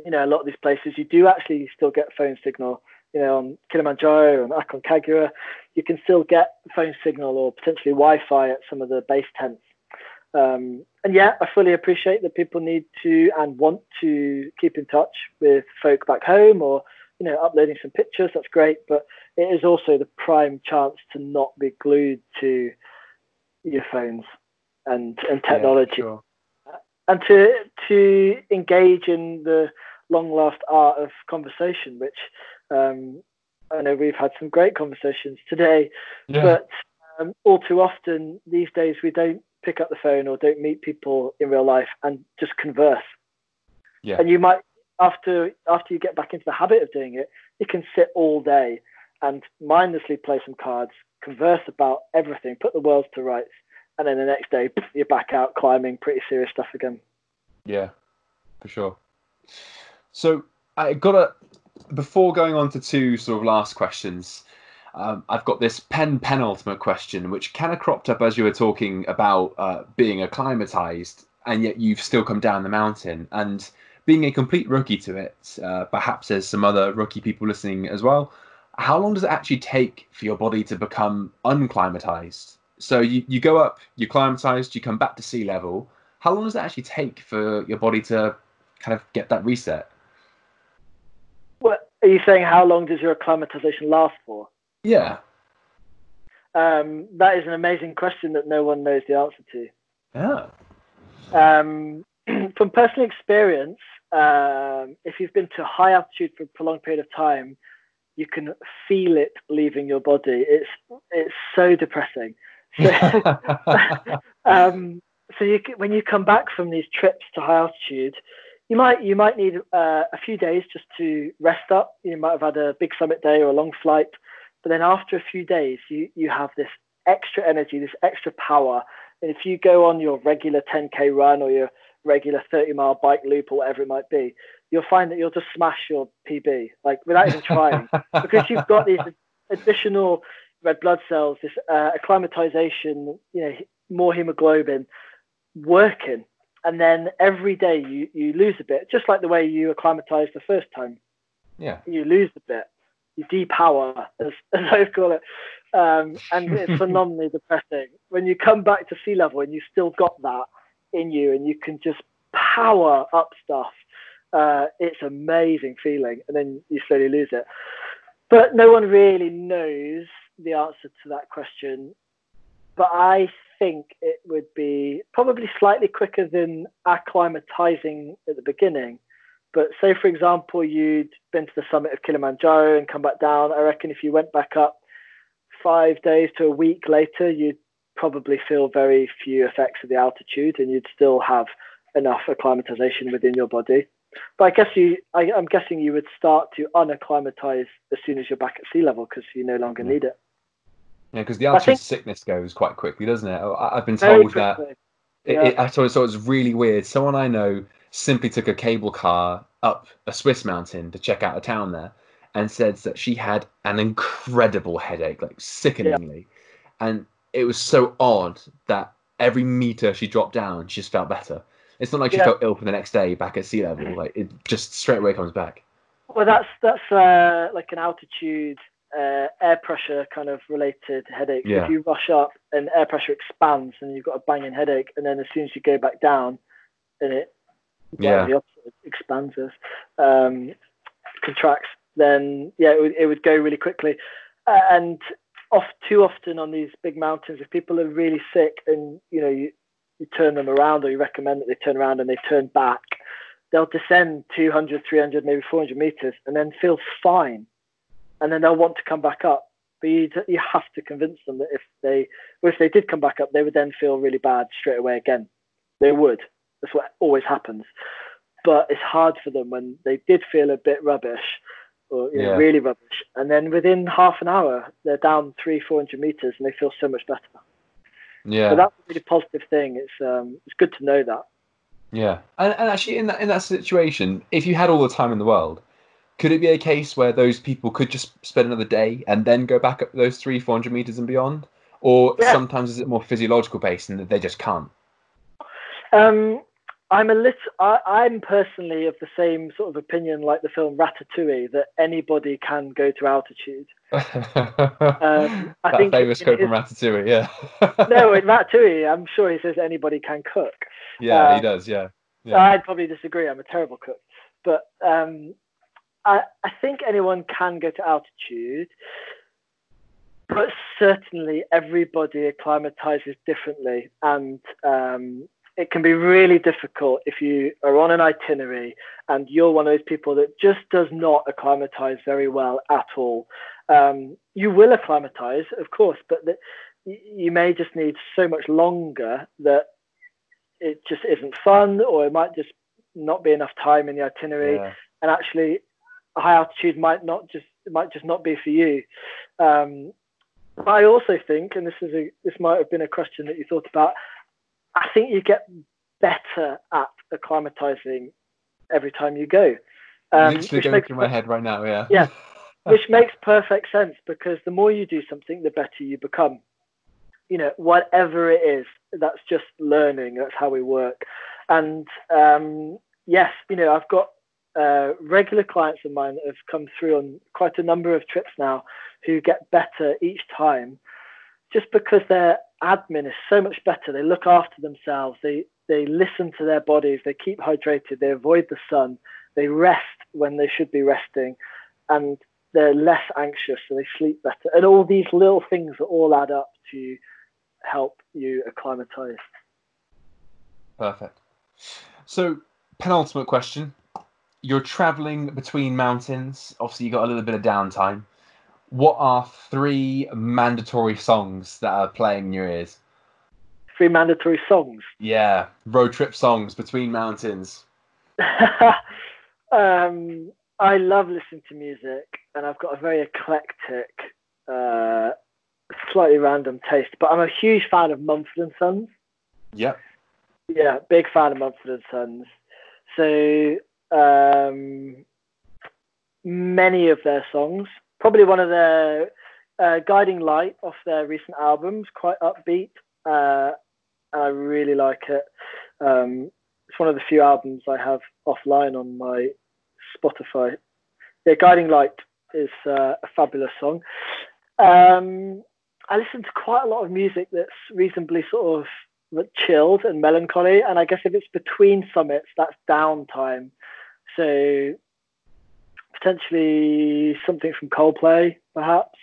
You know, a lot of these places you do actually still get phone signal you know, on Kilimanjaro and Aconcagua, you can still get phone signal or potentially Wi-Fi at some of the base tents. Um, and yeah, I fully appreciate that people need to and want to keep in touch with folk back home or, you know, uploading some pictures. That's great, but it is also the prime chance to not be glued to your phones and and technology, yeah, sure. and to to engage in the long last art of conversation, which um, I know we've had some great conversations today, yeah. but um, all too often these days we don't pick up the phone or don't meet people in real life and just converse. Yeah. And you might after after you get back into the habit of doing it, you can sit all day and mindlessly play some cards, converse about everything, put the world to rights, and then the next day you're back out climbing pretty serious stuff again. Yeah, for sure. So I got a before going on to two sort of last questions, um, I've got this pen penultimate question, which kind of cropped up as you were talking about uh, being acclimatized, and yet you've still come down the mountain and being a complete rookie to it. Uh, perhaps there's some other rookie people listening as well. How long does it actually take for your body to become unclimatized? So you, you go up, you're climatized, you come back to sea level. How long does it actually take for your body to kind of get that reset? You saying how long does your acclimatization last for? Yeah. Um, that is an amazing question that no one knows the answer to. Yeah. Um, from personal experience, um, if you've been to high altitude for a prolonged period of time, you can feel it leaving your body. It's it's so depressing. So, um, so you, when you come back from these trips to high altitude, you might you might need uh, a few days just to rest up. You might have had a big summit day or a long flight, but then after a few days, you you have this extra energy, this extra power. And if you go on your regular 10k run or your regular 30 mile bike loop or whatever it might be, you'll find that you'll just smash your PB like without even trying because you've got these additional red blood cells, this uh, acclimatization, you know, more hemoglobin working and then every day you, you lose a bit, just like the way you acclimatize the first time. Yeah. You lose a bit. You depower, as, as I call it. Um, and it's phenomenally depressing. When you come back to sea level and you still got that in you and you can just power up stuff, uh, it's amazing feeling. And then you slowly lose it. But no one really knows the answer to that question. But I think it would be probably slightly quicker than acclimatizing at the beginning. But say, for example, you'd been to the summit of Kilimanjaro and come back down. I reckon if you went back up five days to a week later, you'd probably feel very few effects of the altitude and you'd still have enough acclimatization within your body. But I guess you, I, am guessing you would start to unacclimatize as soon as you're back at sea level because you no longer need it. Yeah, because the altitude think, sickness goes quite quickly, doesn't it? I, have been told that. It, yeah. it, I thought so. It's really weird. Someone I know simply took a cable car up a Swiss mountain to check out a town there, and said that she had an incredible headache, like sickeningly, yeah. and it was so odd that every meter she dropped down, she just felt better. It's not like she yeah. felt ill for the next day back at sea level. Like it just straight away comes back. Well, that's that's uh, like an altitude uh, air pressure kind of related headaches. Yeah. If you rush up and air pressure expands and you've got a banging headache, and then as soon as you go back down, and it Yeah. the opposite it expands, um, contracts, then yeah, it would, it would go really quickly. Uh, and off too often on these big mountains, if people are really sick and you know you, you turn them around or you recommend that they turn around and they turn back, they'll descend 200, 300, maybe 400 meters and then feel fine. And then they'll want to come back up. But you, you have to convince them that if they, well, if they did come back up, they would then feel really bad straight away again. They would. That's what always happens. But it's hard for them when they did feel a bit rubbish or you know, Yeah. really rubbish. And then within half an hour, they're down three, 400 meters and they feel so much better. Yeah. So that's a really positive thing. It's, um, it's good to know that. Yeah, and, and actually, in that in that situation, if you had all the time in the world, could it be a case where those people could just spend another day and then go back up those three, four hundred meters and beyond, or Yeah. sometimes is it more physiological based and that they just can't? Um, I'm a little. I, I'm personally of the same sort of opinion, like the film Ratatouille, that anybody can go to altitude. Um, I that think famous quote from Ratatouille, yeah. no, in Ratatouille, I'm sure he says anybody can cook. yeah, he uh, does, yeah. Yeah. I'd probably disagree. I'm a terrible cook, but um, I, I think anyone can go to altitude. But certainly, everybody acclimatizes differently, and um, it can be really difficult if you are on an itinerary and you're one of those people that just does not acclimatize very well at all. Um, you will acclimatize, of course, but the, you may just need so much longer that it just isn't fun, or it might just not be enough time in the itinerary, Yeah. and actually, high altitude might not just might just not be for you. Um, but I also think, and this is a this might have been a question that you thought about. I think you get better at acclimatizing every time you go. Um, Literally which going makes through my head right now, yeah. Yeah. which makes perfect sense because the more you do something, the better you become. You know, whatever it is, that's just learning. That's how we work. And um, yes, you know, I've got uh, regular clients of mine have come through on quite a number of trips now who get better each time just because their admin is so much better. They look after themselves. They they listen to their bodies. They keep hydrated. They avoid the sun. They rest when they should be resting, and they're less anxious. So they sleep better. And all these little things all add up to help you acclimatize. Perfect. So, penultimate question. You're traveling between mountains. Obviously, you got a little bit of downtime. What are three mandatory songs that are playing in your ears? Three mandatory songs. Yeah, road trip songs between mountains. um, I love listening to music, and I've got a very eclectic, uh, slightly random taste. But I'm a huge fan of Mumford and Sons. Yep. Yeah, big fan of Mumford and Sons. So um, many of their songs, probably one of their uh, Guiding Light off their recent albums, quite upbeat. Uh, I really like it. Um, it's one of the few albums I have offline on my Spotify. Yeah, Guiding Light is uh, a fabulous song. Um, I listen to quite a lot of music that's reasonably sort of chilled and melancholy. And I guess if it's between summits, that's downtime. So potentially something from Coldplay, perhaps.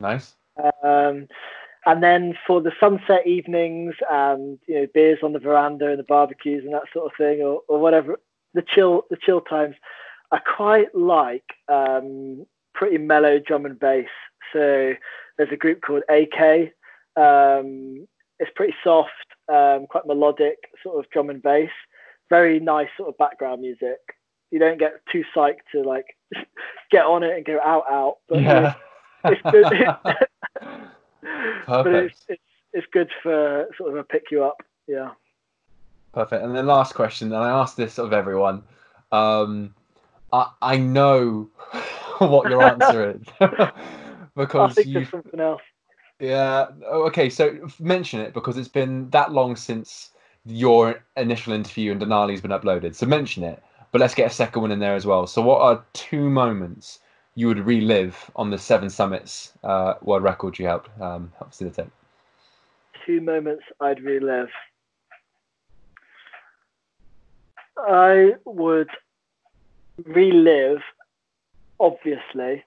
Nice. Um, and then for the sunset evenings and you know beers on the veranda and the barbecues and that sort of thing, or, or whatever the chill the chill times, I quite like um, pretty mellow drum and bass. So there's a group called AK. Um, it's pretty soft, um, quite melodic, sort of drum and bass. Very nice sort of background music. You don't get too psyched to like get on it and go out out, but yeah. it's, it's good. but Perfect. it's, it's it's good for sort of a pick you up. Yeah. Perfect. And then last question, and I ask this of everyone. Um, I I know what your answer is because think you something else. Yeah. Oh, Okay. So mention it because it's been that long since your initial interview and Denali's been uploaded. So mention it. But let's get a second one in there as well. So what are two moments you would relive on the seven summits uh, world record you helped um, help facilitate? Two moments I'd relive. I would relive, obviously,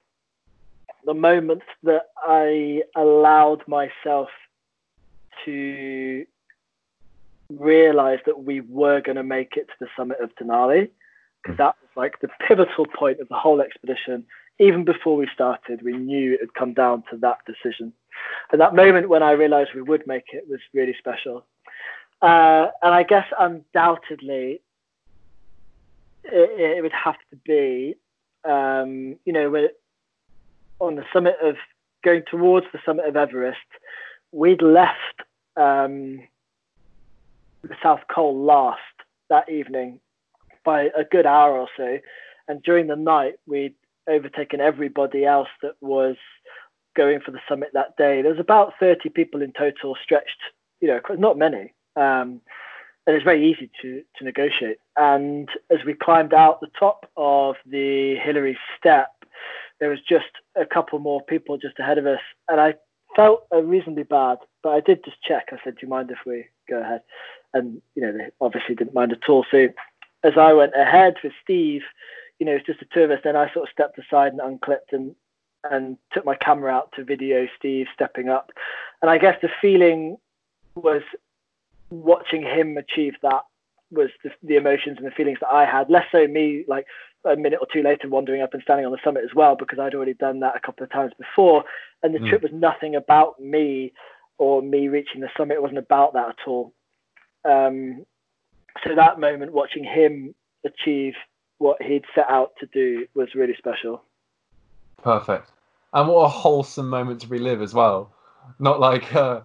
the moment that I allowed myself to realize that we were going to make it to the summit of Denali. Because that was like the pivotal point of the whole expedition. Even before we started, we knew it had come down to that decision. And that moment when I realized we would make it was really special. Uh, and I guess undoubtedly, it, it would have to be, um, you know, when on the summit of going towards the summit of Everest, we'd left um, the South Col last that evening by a good hour or so. And during the night, we'd overtaken everybody else that was going for the summit that day. There was about 30 people in total stretched, you know, not many. Um, and it's very easy to, to negotiate. And as we climbed out the top of the Hillary step, there was just a couple more people just ahead of us. And I felt reasonably bad, but I did just check. I said, Do you mind if we go ahead? And, you know, they obviously didn't mind at all. So as I went ahead with Steve, you know, it's just the two of us. Then I sort of stepped aside and unclipped and and took my camera out to video Steve stepping up. And I guess the feeling was watching him achieve that was the, the, emotions and the feelings that I had. Less so me, like a minute or two later, wandering up and standing on the summit as well, because I'd already done that a couple of times before. And the mm. trip was nothing about me or me reaching the summit. It wasn't about that at all. Um, so that moment, watching him achieve what he'd set out to do, was really special. Perfect, and what a wholesome moment to relive as well. Not like. Uh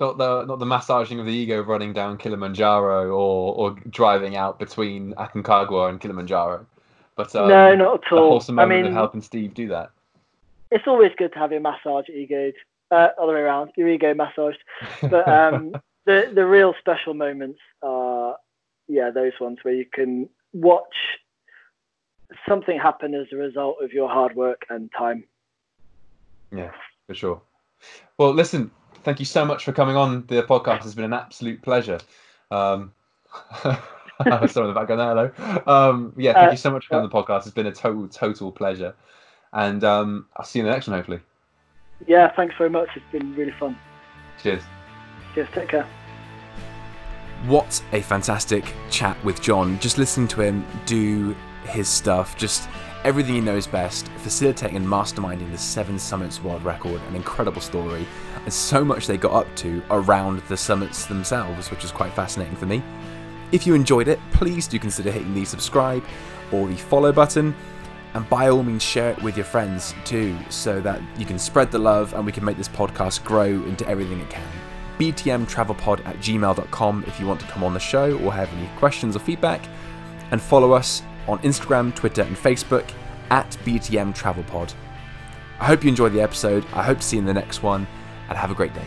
not the not the massaging of the ego running down Kilimanjaro or or driving out between Aconcagua and Kilimanjaro. But um, no, not at all. wholesome moment I mean, of helping Steve do that. It's always good to have your massage egoed, uh, other way around, your ego massaged. But um, the the real special moments are yeah those ones where you can watch something happen as a result of your hard work and time. Yeah, for sure. Well, listen, thank you so much for coming on the podcast. It's been an absolute pleasure. Um, sorry, the background there, hello. Um, yeah, thank uh, you so much for coming on the podcast. It's been a total, total pleasure. And um, I'll see you in the next one, hopefully. Yeah, thanks very much. It's been really fun. Cheers. Cheers. Take care. What a fantastic chat with John. Just listening to him do his stuff, just everything he knows best, facilitating and masterminding the Seven Summits World Record, an incredible story, and so much they got up to around the summits themselves, which is quite fascinating for me. If you enjoyed it, please do consider hitting the subscribe or the follow button, and by all means, share it with your friends too, so that you can spread the love and we can make this podcast grow into everything it can. BTMTravelPod at gmail.com if you want to come on the show or have any questions or feedback, and follow us on Instagram, Twitter, and Facebook at BTM Travel Pod. I hope you enjoyed the episode. I hope to see you in the next one, and have a great day.